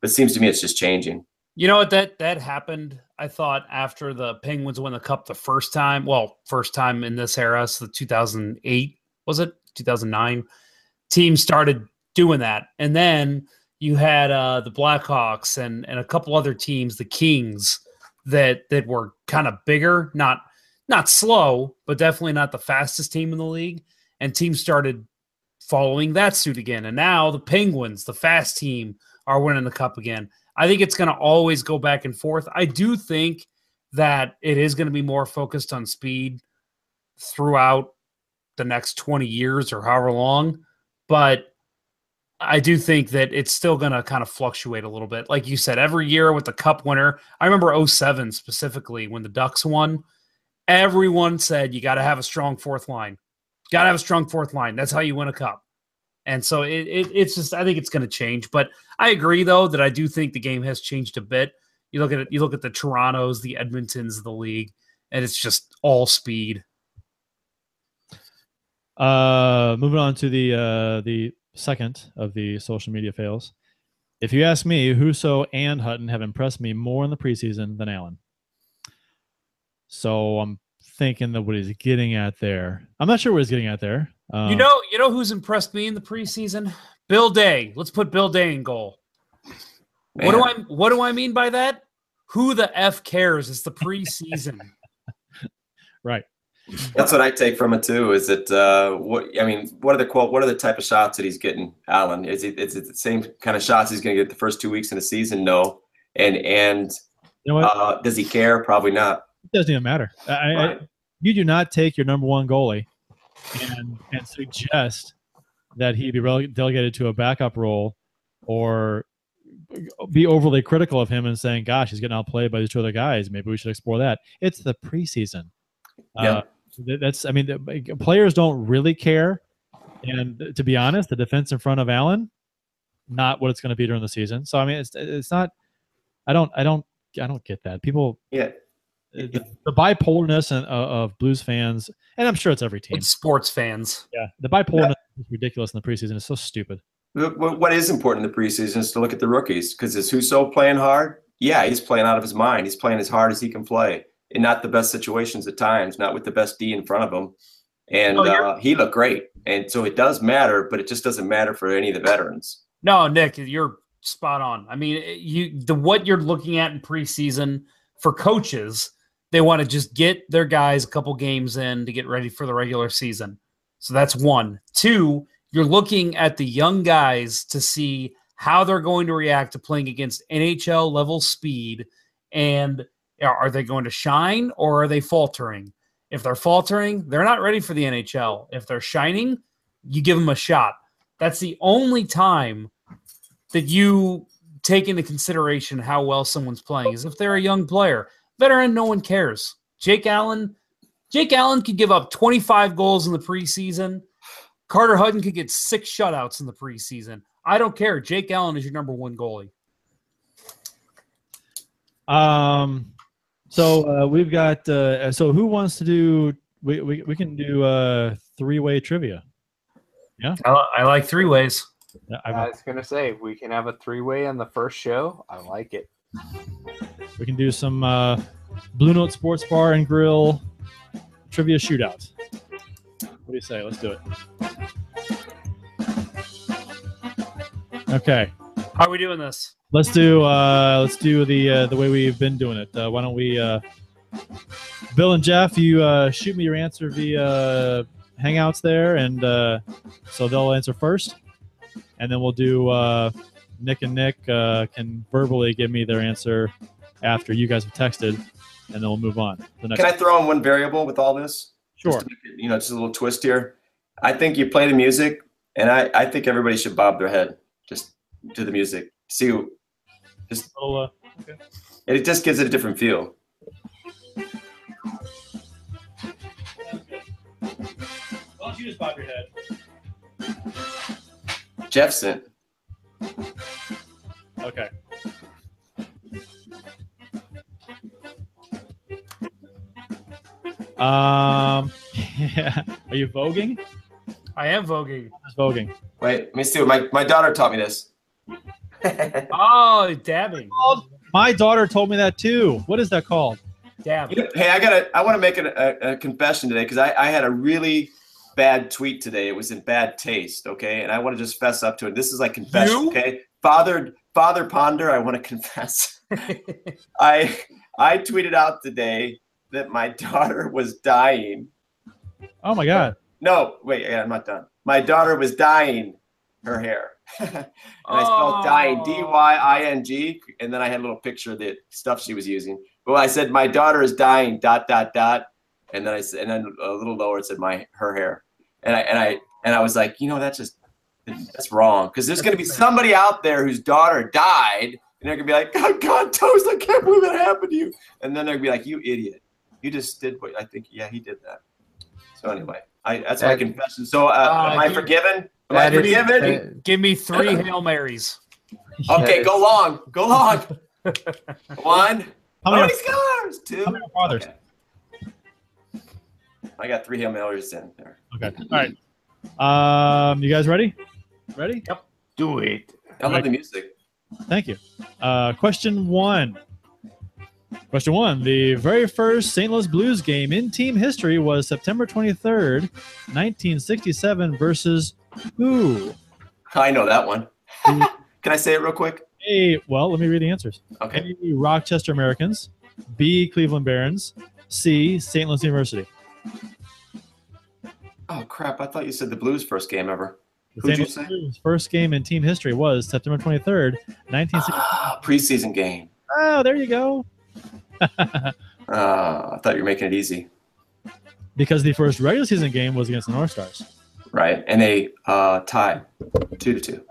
But it seems to me it's just changing. You know what? That that happened. I thought after the Penguins won the cup the first time. Well, first time in this era, so the 2008 was it 2009? Team started doing that, and then you had uh, the Blackhawks and and a couple other teams, the Kings, that that were kind of bigger, not not slow, but definitely not the fastest team in the league. And teams started following that suit again, and now the Penguins, the fast team, are winning the cup again. I think it's going to always go back and forth. I do think that it is going to be more focused on speed throughout the next 20 years or however long. But I do think that it's still going to kind of fluctuate a little bit. Like you said, every year with the cup winner, I remember 07 specifically when the Ducks won, everyone said you got to have a strong fourth line. Got to have a strong fourth line. That's how you win a cup. And so it, it, it's just I think it's going to change. But I agree though that I do think the game has changed a bit. You look at it, you look at the Torontos, the Edmontons the league, and it's just all speed. Uh, moving on to the uh, the second of the social media fails. If you ask me, Husso and Hutton have impressed me more in the preseason than Allen. So I'm thinking that what he's getting at there. I'm not sure what he's getting at there. Um, you know, you know who's impressed me in the preseason? Bill Day. Let's put Bill Day in goal. Man. What do I what do I mean by that? Who the f cares? It's the preseason. right. That's what I take from it too. Is it uh, what I mean? What are the quote? What are the type of shots that he's getting, Allen? Is it is it the same kind of shots he's going to get the first two weeks in the season? No. And and You know uh, does he care? Probably not. Doesn't even matter. I, I, you do not take your number one goalie and and suggest that he be delegated to a backup role or be overly critical of him and saying, "Gosh, he's getting outplayed by these two other guys. Maybe we should explore that." It's the preseason. Yeah. Uh, that's. I mean, the, players don't really care. And to be honest, the defense in front of Allen, not what it's going to be during the season. So I mean, it's it's not. I don't. I don't. I don't get that. People Yeah. The, the bipolarness and, uh, of Blues fans, and I'm sure it's every team. It's sports fans. Yeah, the bipolarness is ridiculous in the preseason. It's so stupid. What what is important in the preseason is to look at the rookies because is Husso playing hard? Yeah, he's playing out of his mind. He's playing as hard as he can play, in not the best situations at times, not with the best D in front of him. And No, you're- uh, he looked great, and so it does matter, but it just doesn't matter for any of the veterans. No, Nick, you're spot on. I mean, you the what you're looking at in preseason for coaches, they want to just get their guys a couple games in to get ready for the regular season. So that's one. Two, you're looking at the young guys to see how they're going to react to playing against NHL level speed and are they going to shine or are they faltering? If they're faltering, they're not ready for the NHL. If they're shining, you give them a shot. That's the only time that you take into consideration how well someone's playing is if they're a young player. Veteran, no one cares. Jake Allen, Jake Allen could give up 25 goals in the preseason. Carter Hutton could get six shutouts in the preseason. I don't care. Jake Allen is your number one goalie. Um, so uh, we've got. Uh, so who wants to do? We we, we can do uh, three way trivia. Yeah, I, I like three ways. Yeah, I I, was gonna say we can have a three-way on the first show. I like it. We can do some uh, Blue Note Sports Bar and Grill trivia shootout. What do you say? Let's do it. Okay. How are we doing this? Let's do uh, let's do the uh, the way we've been doing it. Uh, why don't we, uh, Bill and Jeff, you uh, shoot me your answer via Hangouts there, and uh, so they'll answer first, and then we'll do uh, Nick and Nick uh, can verbally give me their answer after you guys have texted, and then we'll move on. The next Can I throw in one variable with all this? sure. Just to it, you know, just a little twist here. I think you play the music, and I, I think everybody should bob their head just to the music. See, just Little, uh, it just gives it a different feel. why don't you just bob your head? Jeffson. Okay. Um, yeah. Are you voguing? I am voguing. Just voguing. Wait, let me see. What my my daughter taught me this. Oh, dabbing. My daughter told me that too. What is that called? Dab. Hey, I gotta. I want to make a, a, a confession today because I, I had a really bad tweet today. It was in bad taste. Okay, and I want to just fess up to it. This is like confession. You? Okay, Father Father Ponder, I want to confess. I I tweeted out today that my daughter was dying. Oh my god. No, wait, yeah, I'm not done. My daughter was dying her hair. and I spelled dying oh. D Y I N G, and then I had a little picture of the stuff she was using. Well, I said my daughter is dying. Dot dot dot, and then I said, and then a little lower it said my her hair, and I and I and I was like, you know, that's just that's wrong because there's gonna be somebody out there whose daughter died, and they're gonna be like, God, God, Toast, I can't believe that happened to you, and then they're gonna be like, you idiot, you just did what I think. Yeah, he did that. So anyway, I that's my confession. So uh, Uh, am I you- forgiven? Am I That is- forgiven? that- Give me three Hail Marys. Okay, Yes. go long. Go long. One. How How many, many scores? Two. how many fathers? Okay. I got three Hail Marys in there. Okay. All right. Um, you guys ready? Ready? Yep. Do it. I love the music. Thank you. Uh, question one. Question one. The very first St. Louis Blues game in team history was September 23rd, 1967 versus who? I know that one. Can I say it real quick? A, well, let me read the answers. Okay. A, Rochester Americans. B, Cleveland Barons. C, St. Louis University. Oh crap! I thought you said the Blues first game ever. Who'd St. you say? Blues first game in team history was September 23rd, 1960. Ah, preseason game. oh, there you go. Uh, I thought you were making it easy, because the first regular season game was against the North Stars. right? And they uh, tied two to two.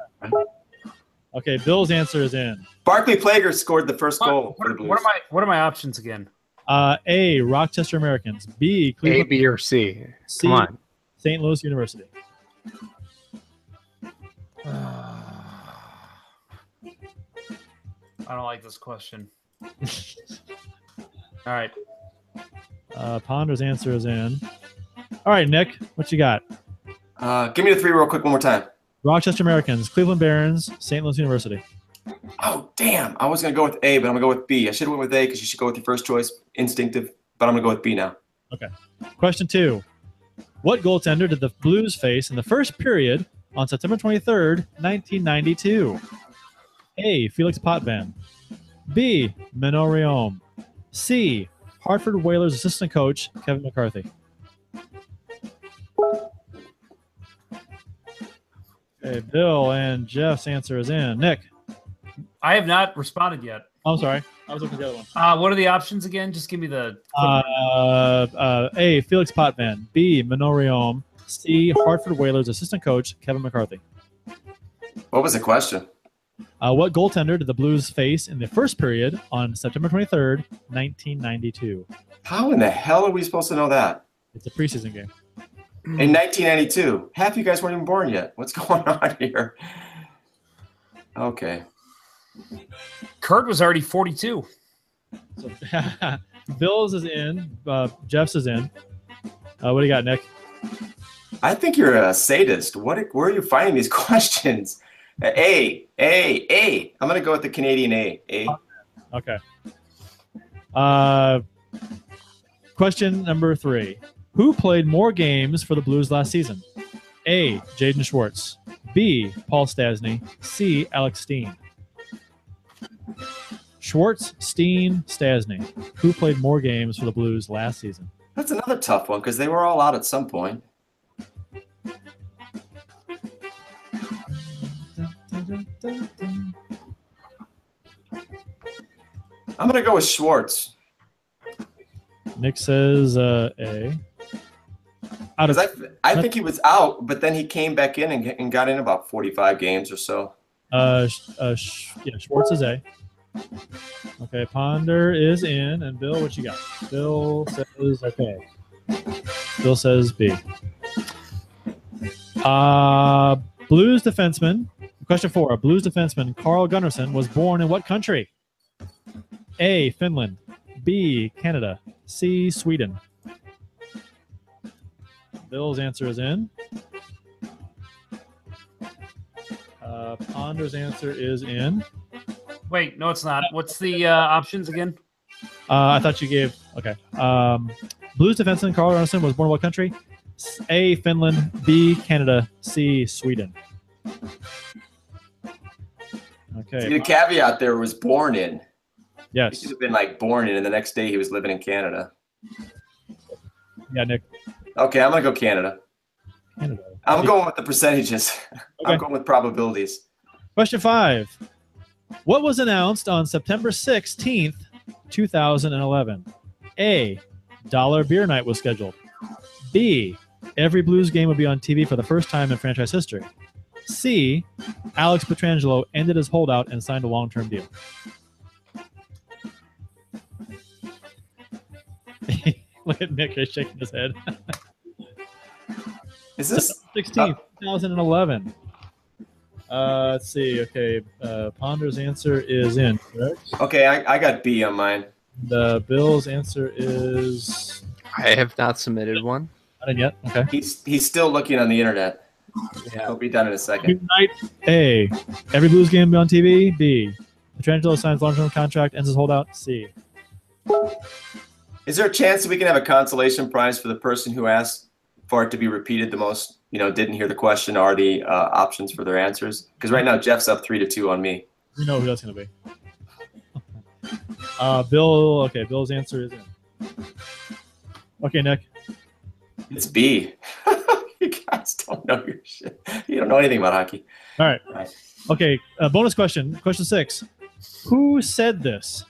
Okay, Bill's answer is in. Barclay Plager scored the first goal What, for the what, Blues. what are my what are my options again? Uh, A, Rochester Americans. B. Cleveland. B, or C. C, Come on. St. Louis University. I don't like this question. All right. Uh, Ponder's answer is in. All right, Nick, what you got? Uh, give me the three real quick one more time. Rochester Americans, Cleveland Barons, St. Louis University. Oh damn! I was gonna go with A, but I'm gonna go with B. I should have went with A because you should go with your first choice, instinctive. But I'm gonna go with B now. Okay. Question two. What goaltender did the Blues face in the first period on September 23rd, 1992? A. Felix Potvin. B. Manon Rheaume. C. Hartford Whalers assistant coach Kevin McCarthy. Okay, Bill and Jeff's answer is in. Nick. I have not responded yet. I'm sorry. I was looking at the other one. Uh, what are the options again? Just give me the. Uh, uh, A. Felix Potvin. B. Manon C. Hartford Whalers assistant coach Kevin McCarthy. What was the question? Uh, what goaltender did the Blues face in the first period on September 23rd, 1992? How in the hell are we supposed to know that? It's a preseason game. In 1992, half you guys weren't even born yet. What's going on here? Okay. Curt was already 42. So Bill's is in. Uh, Jeff's is in. Uh, what do you got, Nick? I think you're a sadist. What? Where are you finding these questions? A, A, A. I'm gonna go with the Canadian A. A. Okay. Uh, question number three. Who played more games for the Blues last season? A. Jaden Schwartz. B. Paul Stastny. C. Alex Steen. Schwartz, Steen, Stastny. Who played more games for the Blues last season? That's another tough one because they were all out at some point. I'm gonna go with Schwartz Nick says uh, A. Out of I, I think he was out, but then he came back in and, and got in about 45 games or so. Uh, uh, yeah, Schwartz is A. Okay, Ponder is in, and Bill, what you got? Bill says okay. Bill says B. Uh, Blues defenseman. Question four: Blues defenseman Carl Gunnarsson was born in what country? A. Finland. B. Canada. C. Sweden. Bill's answer is in. Uh, Ponder's answer is in. Wait, no, it's not. What's the uh, options again? Uh, I thought you gave okay. Um, Blues defenseman Carl Arneson was born in what country? A. Finland. B. Canada. C. Sweden. See, Okay. the caveat there was born in. Yes. He Yes. should have been like born in, and the next day he was living in Canada. Yeah, Nick. Okay, I'm gonna go Canada. Canada. I'm going with the percentages. I'm going with probabilities. Question five. What was announced on September 16th, 2011? A. Dollar Beer Night was scheduled. B. Every Blues game would be on TV for the first time in franchise history. C. Alex Pietrangelo ended his holdout and signed a long term deal. Look at Nick, he's shaking his head. Is this 16th, 2011. Uh, let's see. Okay, uh, Ponder's answer is in, correct? okay? I, I got B on mine. The Bill's answer is I have not submitted one. not in yet. Okay. He's he's still looking on the internet. Yeah. He'll be done in a second. Night A. Every Blues game be on TV. B. Pietrangelo signs long-term contract, ends his holdout. C. Is there a chance that we can have a consolation prize for the person who asked for it to be repeated the most? You know, didn't hear the question are the uh, options for their answers? Because right now Jeff's up three to two on me. We know who that's to be. uh, Bill. Okay, Bill's answer is in. Okay, Nick. It's B. you guys don't know your shit. You don't know anything about hockey. All right. Right. Okay. Uh, bonus question. Question six. Who said this?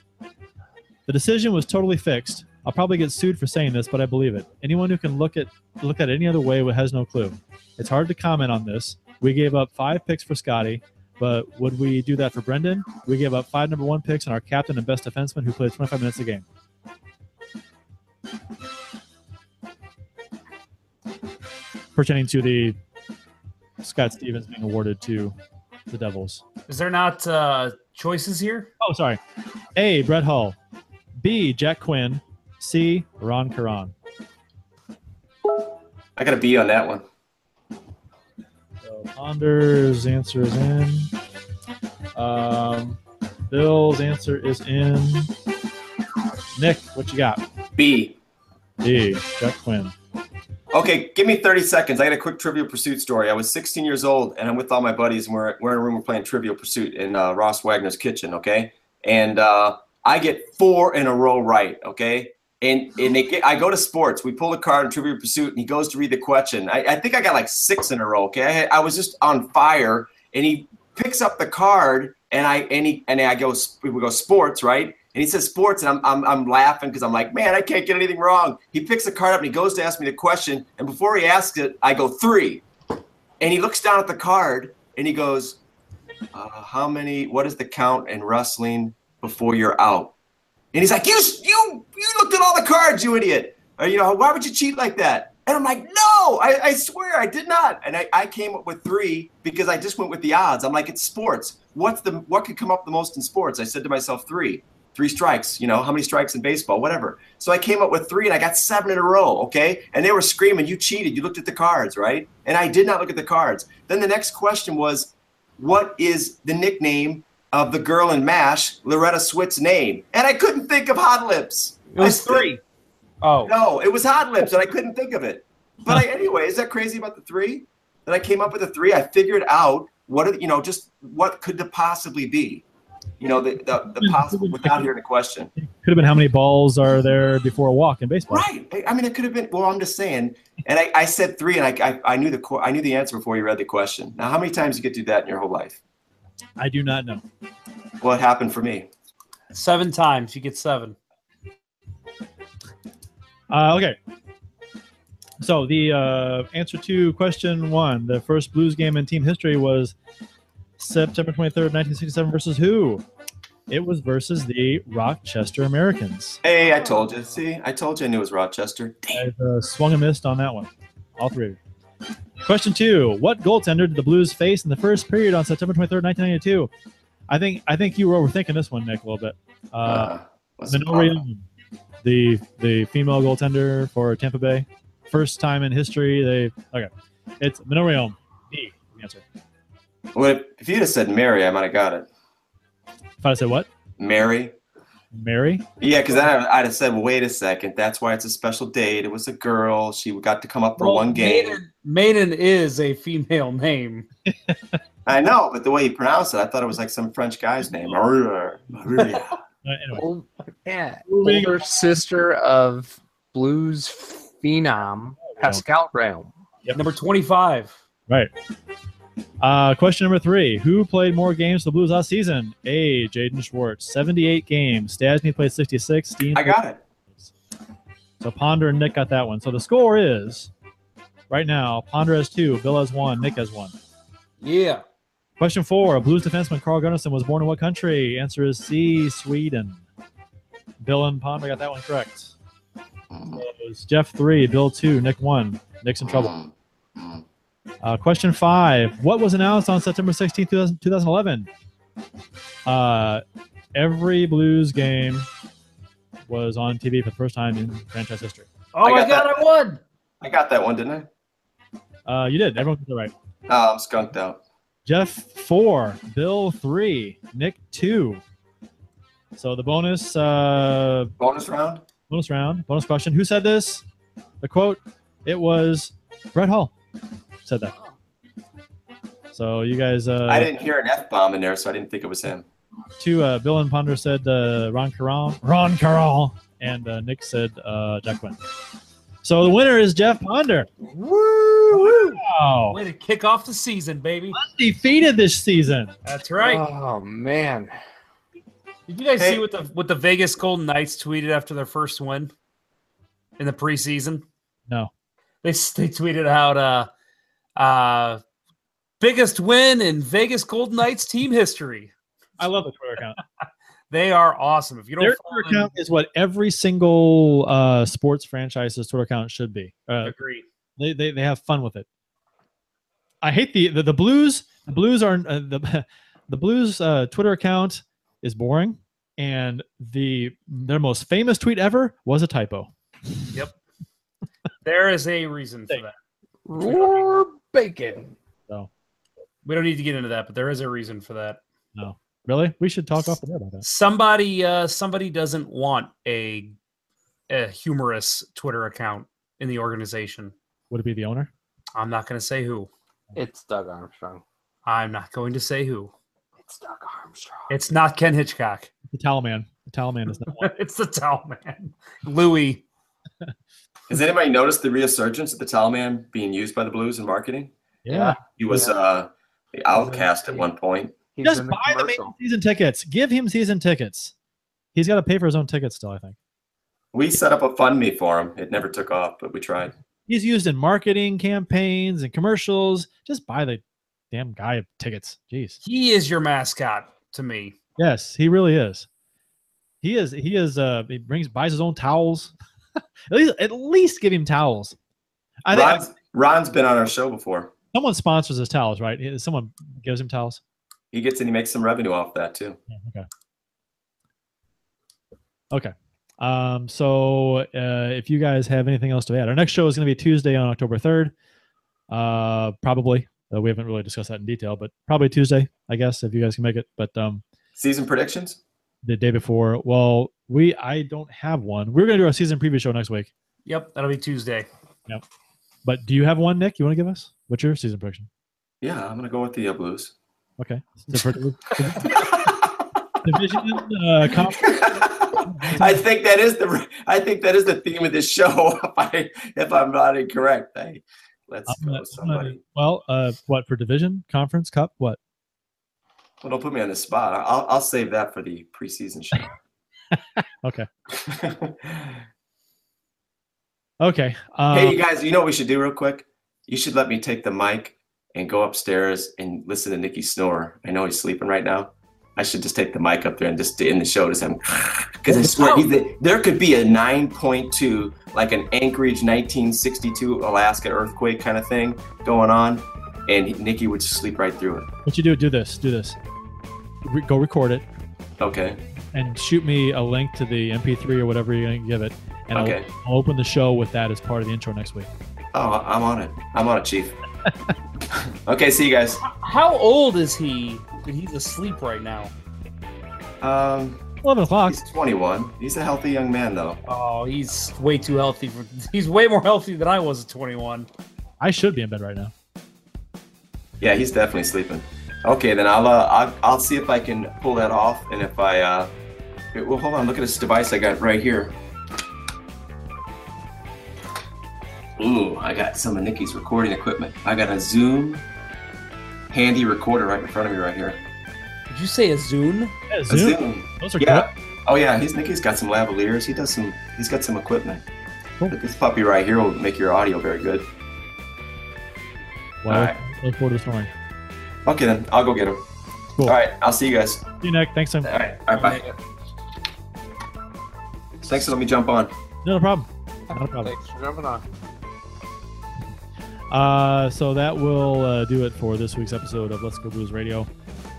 The decision was totally fixed. I'll probably get sued for saying this, but I believe it. Anyone who can look at look at it any other way has no clue. It's hard to comment on this. We gave up five picks for Scotty, but would we do that for Brendan? We gave up five number one picks and our captain and best defenseman who played 25 minutes a game. Pertaining to the Scott Stevens being awarded to the Devils. Is there not uh, choices here? Oh, sorry. A. Brett Hull. B. Jack Quinn. C. Ron Caron. I got a B on that one. So Ponder's answer is in. Um, Bill's answer is in. Nick, what you got? B. B. Jack Quinn. Okay, give me 30 seconds. I got a quick Trivial Pursuit story. I was 16 years old, and I'm with all my buddies, and we're, we're in a room, we're playing Trivial Pursuit in uh, Ross Wagner's kitchen, okay? And uh, I get four in a row right, okay? And, and they get, I go to sports. We pull a card in Trivial Pursuit, and he goes to read the question. I, I think I got like six in a row, okay? I, I was just on fire, and he picks up the card, and I and he and I go we go sports, right? And he says sports, and I'm I'm, I'm laughing because I'm like, man, I can't get anything wrong. He picks the card up and he goes to ask me the question, and before he asks it, I go three, and he looks down at the card and he goes, uh, how many? What is the count in wrestling before you're out? And he's like, you you you looked at all the cards, you idiot. Or, you know, why would you cheat like that? And I'm like, no, I, I swear I did not. And I, I came up with three because I just went with the odds. I'm like, it's sports. What's the what could come up the most in sports? I said to myself, three. Three strikes, you know, how many strikes in baseball, whatever. So I came up with three and I got seven in a row, okay? And they were screaming, you cheated, you looked at the cards, right? And I did not look at the cards. Then the next question was, what is the nickname of the girl in MASH, Loretta Swit's name? And I couldn't think of Hot Lips. It was three. Oh, no, it was Hot Lips, and I couldn't think of it. But I, anyway, is that crazy about the three? That I came up with the three. I figured out what are, you know, just what could the possibly be. You know, the the, the possible without hearing the question. Could have been how many balls are there before a walk in baseball? Right. I- I mean, it could have been. Well, I'm just saying. And I, I said three, and I, I I knew the I knew the answer before you read the question. Now, how many times you get to do that in your whole life? I do not know. What happened for me? seven times. You get seven. Uh, okay. So the uh, answer to question one, the first Blues game in team history was September 23rd, 1967 versus who? It was versus the Rochester Americans. Hey, I told you. See, I told you I knew it was Rochester. I uh, swung and missed on that one. All three of you. Question two: What goaltender did the Blues face in the first period on September 23rd, 1992? I think I think you were overthinking this one, Nick, a little bit. Uh, Uh, the Manon the the female goaltender for Tampa Bay, first time in history they okay. It's Manon Rheaume. D. the Answer. Well, if- if you'd have said Mary, I might have got it. If I said what? Mary. Mary? Yeah, because then I- I'd have said, wait a second, that's why it's a special date. It was a girl. She got to come up for Well, one game. Maiden, Maiden is a female name. I know, but the way he pronounced it, I thought it was like some French guy's name. Maria. Maria. Uh, anyway, Ol- yeah, older sister of blues phenom Pascal Rheaume. Number 25. right. Uh, question number three: Who played more games for the Blues last season? A. Jaden Schwartz, seventy-eight games. Stastny played sixty-six. Steen I got it. So Ponder and Nick got that one. So the score is right now: Ponder has two, Bill has one, Nick has one. Yeah. Question four: Blues defenseman Carl Gunnarsson was born in what country? Answer is C. Sweden. Bill and Ponder got that one correct. It was Jeff three, Bill two, Nick one. Nick's in trouble. Uh, question five: What was announced on September 16, 2000, 2011? Uh, every Blues game was on TV for the first time in franchise history. Oh I my got god, that. I won. I got that one, didn't I? Uh, you did. Everyone got it right. Oh, I'm skunked out. Jeff four, Bill three, Nick two. So the bonus uh, Bonus round? bonus round, bonus question. Who said this? The quote. It was Brett Hull said that. So you guys, uh, I didn't hear an F bomb in there, so I didn't think it was him. two. Uh, Bill and Ponder said uh, Ron Caron, Ron Caron, and uh, Nick said uh, Jack Quinn. So the winner is Jeff Ponder. Woo! Wow, Way to kick off the season, baby. defeated this season. That's right. Oh man, Did you guys Hey. see what the what the Vegas Golden Knights tweeted after their first win in the preseason? No. They they tweeted out uh uh biggest win in Vegas Golden Knights team history. I love the Twitter account. They are awesome. If you don't Their follow Twitter them, account is what every single uh, sports franchise's Twitter account should be. Uh, agree. they, they they have fun with it. I hate the the, the Blues. The Blues are uh, the the Blues uh, Twitter account is boring, and the their most famous tweet ever was a typo. Yep. there is a reason for that. roar bacon. We don't need to get into that, but there is a reason for that. No, really, we should talk off the air about that. Somebody uh somebody doesn't want a a humorous Twitter account in the organization. Would it be the owner? I'm not going to say who. It's Doug Armstrong. I'm not going to say who. It's Doug Armstrong. It's not Ken Hitchcock. The towel man. The towel man is not one. it's the towel man. Louis. Has anybody noticed the resurgence of the towel man being used by the Blues in marketing? Yeah, He was uh, the outcast at one point. He's just in buy the main season tickets. Give him season tickets. He's got to pay for his own tickets still. I think We set up a fund me for him. It never took off, but we tried. he's used in marketing campaigns and commercials. Just buy the damn guy tickets. Jeez. He is your mascot to me. Yes, he really is. He is. He is. Uh, he brings buys his own towels. at least, at least give him towels. I think Ron's, Ron's been on our show before. someone sponsors his towels, right? Someone gives him towels. He gets and he makes some revenue off that too. Yeah, okay. Okay. Um, so uh, if you guys have anything else to add, our next show is going to be Tuesday on October 3rd. Uh, probably. Uh, we haven't really discussed that in detail, but probably Tuesday, I guess, if you guys can make it. But um, Season predictions? the day before, well, we I don't have one. We're going to do our season preview show next week. Yep, that'll be Tuesday. Yep. But do you have one, Nick? You want to give us? What's your season prediction? Yeah, I'm gonna go with the uh, Blues. Okay. Division, uh. I think that is the I think that is the theme of this show. If I if I'm not incorrect, hey, let's I'm go, gonna- I'm gonna- somebody. well, uh, what for division, conference, cup? What? Well, don't put me on the spot. I'll I'll save that for the preseason show. Okay. Okay. Uh, hey, you guys, you know what we should do real quick? You should let me take the mic and go upstairs and listen to Nikki snore. I know he's sleeping right now. I should just take the mic up there and just in the show just have because I swear he's the, there could be a 9.2 like an Anchorage 1962 Alaska earthquake kind of thing going on, and Nikki would just sleep right through it. what you do? Do this. Do this. Re- go record it Okay. and shoot me a link to the MP3 or whatever you're gonna give it, and Okay. I'll, I'll open the show with that as part of the intro next week. Oh, I'm on it. I'm on it, Chief. okay, see you guys. How old is he that he's asleep right now? Um, 11 o'clock. he's 21. He's a healthy young man, though. Oh, he's way too healthy. For, he's way more healthy than I was at 21. I should be in bed right now. Yeah, he's definitely sleeping. Okay, then I'll uh, I'll, I'll see if I can pull that off, and if I uh, well, hold on, look at this device I got right here. Ooh, I got some of Nikki's recording equipment. I got a Zoom handy recorder right in front of me right here. Did you say a Zune? Yeah, A Zoom. Zoom. Those are Yeah. Oh yeah, he's Nikki's got some lavaliers. He does some. He's got some equipment. Cool. But this puppy right here will make your audio very good. good. Well, Alright. look forward to this morning. Okay then, I'll go get him. Cool. All right, I'll see you guys. See you, Nick. Thanks, Tim. All right, all right, bye. Thanks for letting me jump on. No problem. Not a problem. Thanks for jumping on. Uh, so that will uh, do it for this week's episode of Let's Go Blues Radio.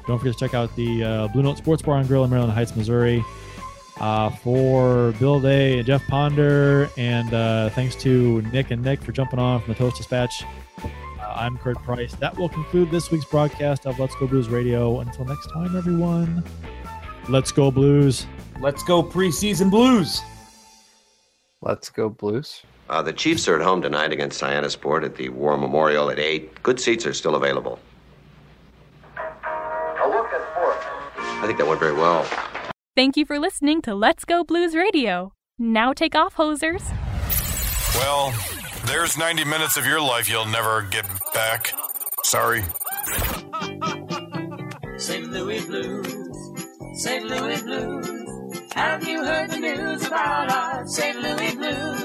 Don't forget to check out the uh, Blue Note Sports Bar and Grill in Maryland Heights, Missouri. Uh, for Bill Day and Jeff Ponder, and uh, thanks to Nick and Nick for jumping on from the Toast Dispatch. Uh, I'm Curt Price. That will conclude this week's broadcast of Let's Go Blues Radio. Until next time, everyone, let's go Blues. Let's go preseason blues. Let's go Blues. Uh, the Chiefs are at home tonight against Sport at the War Memorial at 8. Good seats are still available. I think that went very well. Thank you for listening to Let's Go Blues Radio. Now take off, hosers. Well, there's 90 minutes of your life you'll never get back. Sorry. St. Louis Blues, St. Louis Blues. Have you heard the news about our St. Louis Blues?